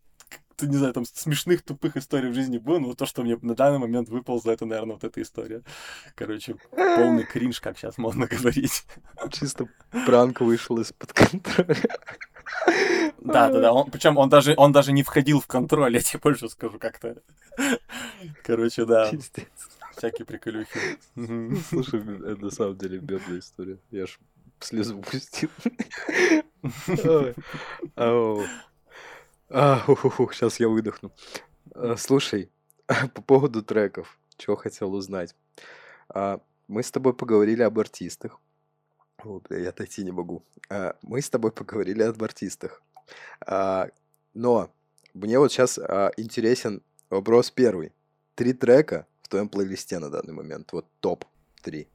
не знаю, там смешных, тупых историй в жизни было, но вот то, что мне на данный момент выползло, это, наверное, вот эта история. Короче, полный (laughs) кринж, как сейчас можно говорить. Чисто пранк вышел из-под контроля. Да, да, да. Он, причем он даже, он даже не входил в контроль, (laughs) я тебе больше скажу как-то. Короче, да. Всякие приколюхи. Слушай, это на самом деле бедная история. Я ж слезу пустил. Сейчас я выдохну. А, слушай, (laughs) по поводу треков, чего хотел узнать. А, мы с тобой поговорили об артистах. О, бля, я отойти не могу. А, мы с тобой поговорили об артистах. Но мне вот сейчас интересен вопрос первый. Три трека в твоем плейлисте на данный момент. Вот топ-3.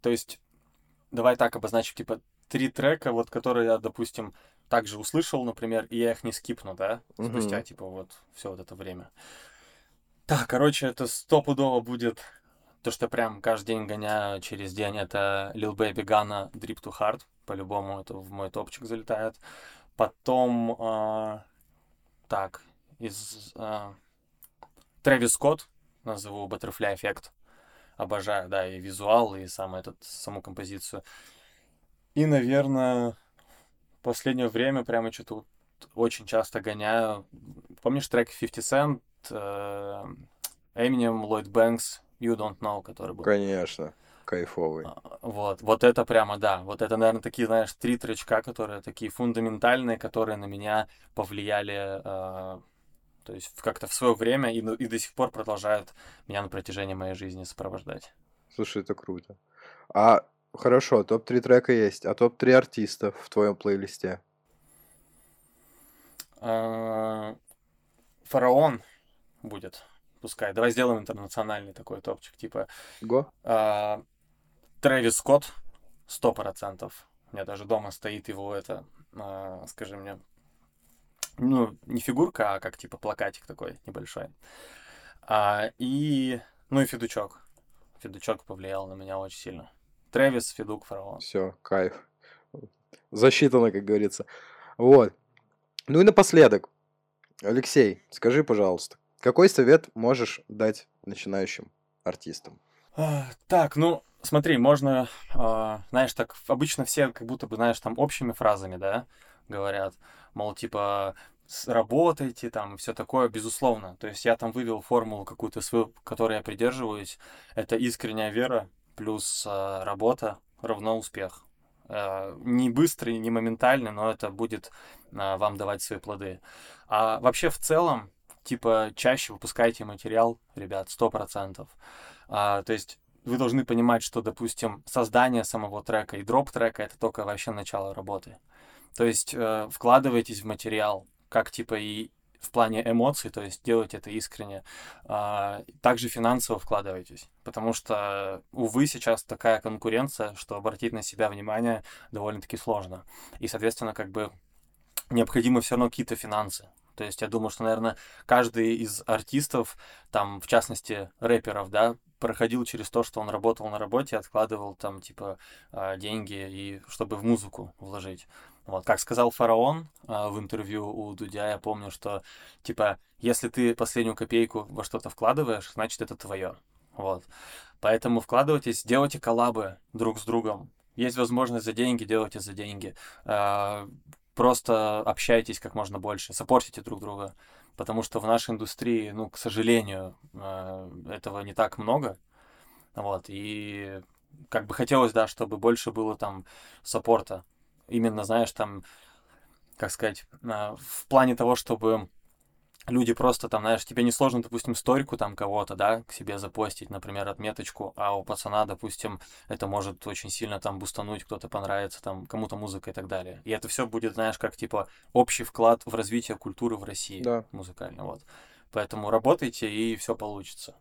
То есть, давай так обозначим, типа, три трека, вот которые я, допустим, также услышал, например, и я их не скипну, да, спустя, mm-hmm. типа, вот все вот это время. Так, короче, это стопудово будет то, что прям каждый день гоняю через день, это Lil Baby Gunna Drip to Hard, по-любому это в мой топчик залетает. Потом, э, так, из э, Трэвис Скотт, назову Butterfly Effect, обожаю, да, и визуал, и сам этот, саму композицию. И, наверное, в последнее время прямо что-то вот очень часто гоняю. Помнишь трек 50 Cent, э, Eminem, Lloyd Banks, You Don't Know, который был? Конечно, кайфовый. А, вот, вот это прямо, да. Вот это, наверное, такие, знаешь, три тречка, которые такие фундаментальные, которые на меня повлияли, э, то есть как-то в свое время и, и до сих пор продолжают меня на протяжении моей жизни сопровождать. Слушай, это круто. А Хорошо, топ-3 трека есть. А топ-3 артиста в твоем плейлисте? А, Фараон будет. Пускай. Давай сделаем интернациональный такой топчик. Типа... Го? А, Трэвис Скотт. Сто процентов. У меня даже дома стоит его это, а, скажи мне, ну, не фигурка, а как типа плакатик такой небольшой. А, и, ну и Федучок. Федучок повлиял на меня очень сильно. Трэвис, Федук, Фараон. Все, кайф. Засчитано, как говорится. Вот. Ну и напоследок. Алексей, скажи, пожалуйста, какой совет можешь дать начинающим артистам? А, так, ну, смотри, можно, э, знаешь, так обычно все как будто бы, знаешь, там общими фразами, да, говорят, мол, типа, работайте там, все такое, безусловно. То есть я там вывел формулу какую-то свою, которой я придерживаюсь. Это искренняя вера, плюс э, работа равно успех. Не быстрый, не моментальный, но это будет вам давать свои плоды. А вообще в целом, типа, чаще выпускайте материал, ребят, сто процентов. А, то есть вы должны понимать, что, допустим, создание самого трека и дроп трека это только вообще начало работы. То есть э, вкладывайтесь в материал, как типа и в плане эмоций, то есть делать это искренне. А, также финансово вкладывайтесь, потому что, увы, сейчас такая конкуренция, что обратить на себя внимание довольно-таки сложно. И, соответственно, как бы необходимы все равно какие-то финансы. То есть я думаю, что, наверное, каждый из артистов, там, в частности, рэперов, да, проходил через то, что он работал на работе, откладывал там, типа, а, деньги, и чтобы в музыку вложить. Вот, как сказал Фараон э, в интервью у Дудя, я помню, что, типа, если ты последнюю копейку во что-то вкладываешь, значит, это твое. Вот. Поэтому вкладывайтесь, делайте коллабы друг с другом. Есть возможность за деньги, делайте за деньги. Э, просто общайтесь как можно больше, сопортите друг друга, потому что в нашей индустрии, ну, к сожалению, э, этого не так много, вот, и как бы хотелось, да, чтобы больше было там саппорта, именно, знаешь, там, как сказать, э, в плане того, чтобы люди просто там, знаешь, тебе не сложно, допустим, сторику там кого-то, да, к себе запостить, например, отметочку, а у пацана, допустим, это может очень сильно там бустануть, кто-то понравится, там, кому-то музыка и так далее. И это все будет, знаешь, как, типа, общий вклад в развитие культуры в России Да. музыкальной, вот. Поэтому работайте, и все получится.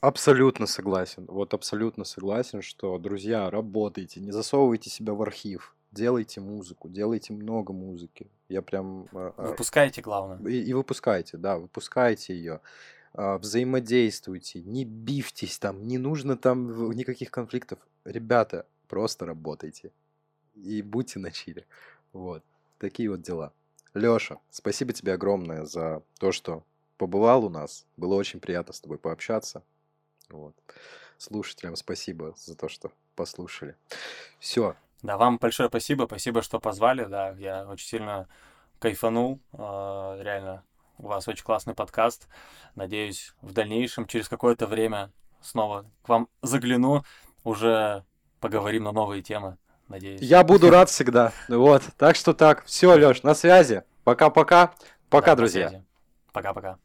Абсолютно согласен. Вот абсолютно согласен, что, друзья, работайте, не засовывайте себя в архив. Делайте музыку, делайте много музыки. Я прям... а, а, Выпускайте, главное. И, и выпускайте, да, выпускайте ее. А, взаимодействуйте, не бифтесь там, не нужно там никаких конфликтов. Ребята, просто работайте. И будьте на чиле. Вот. Такие вот дела. Лёша, спасибо тебе огромное за то, что побывал у нас. Было очень приятно с тобой пообщаться. Вот. Слушателям спасибо за то, что послушали. Все. Да, вам большое спасибо, спасибо, что позвали, да, я очень сильно кайфанул, э, реально, у вас очень классный подкаст, надеюсь, в дальнейшем, через какое-то время снова к вам загляну, уже поговорим на новые темы, надеюсь. Я буду (laughs) рад всегда. Вот. Так что так. Все, Лёш, на связи. Пока-пока. Пока, Да, друзья. Пока-пока.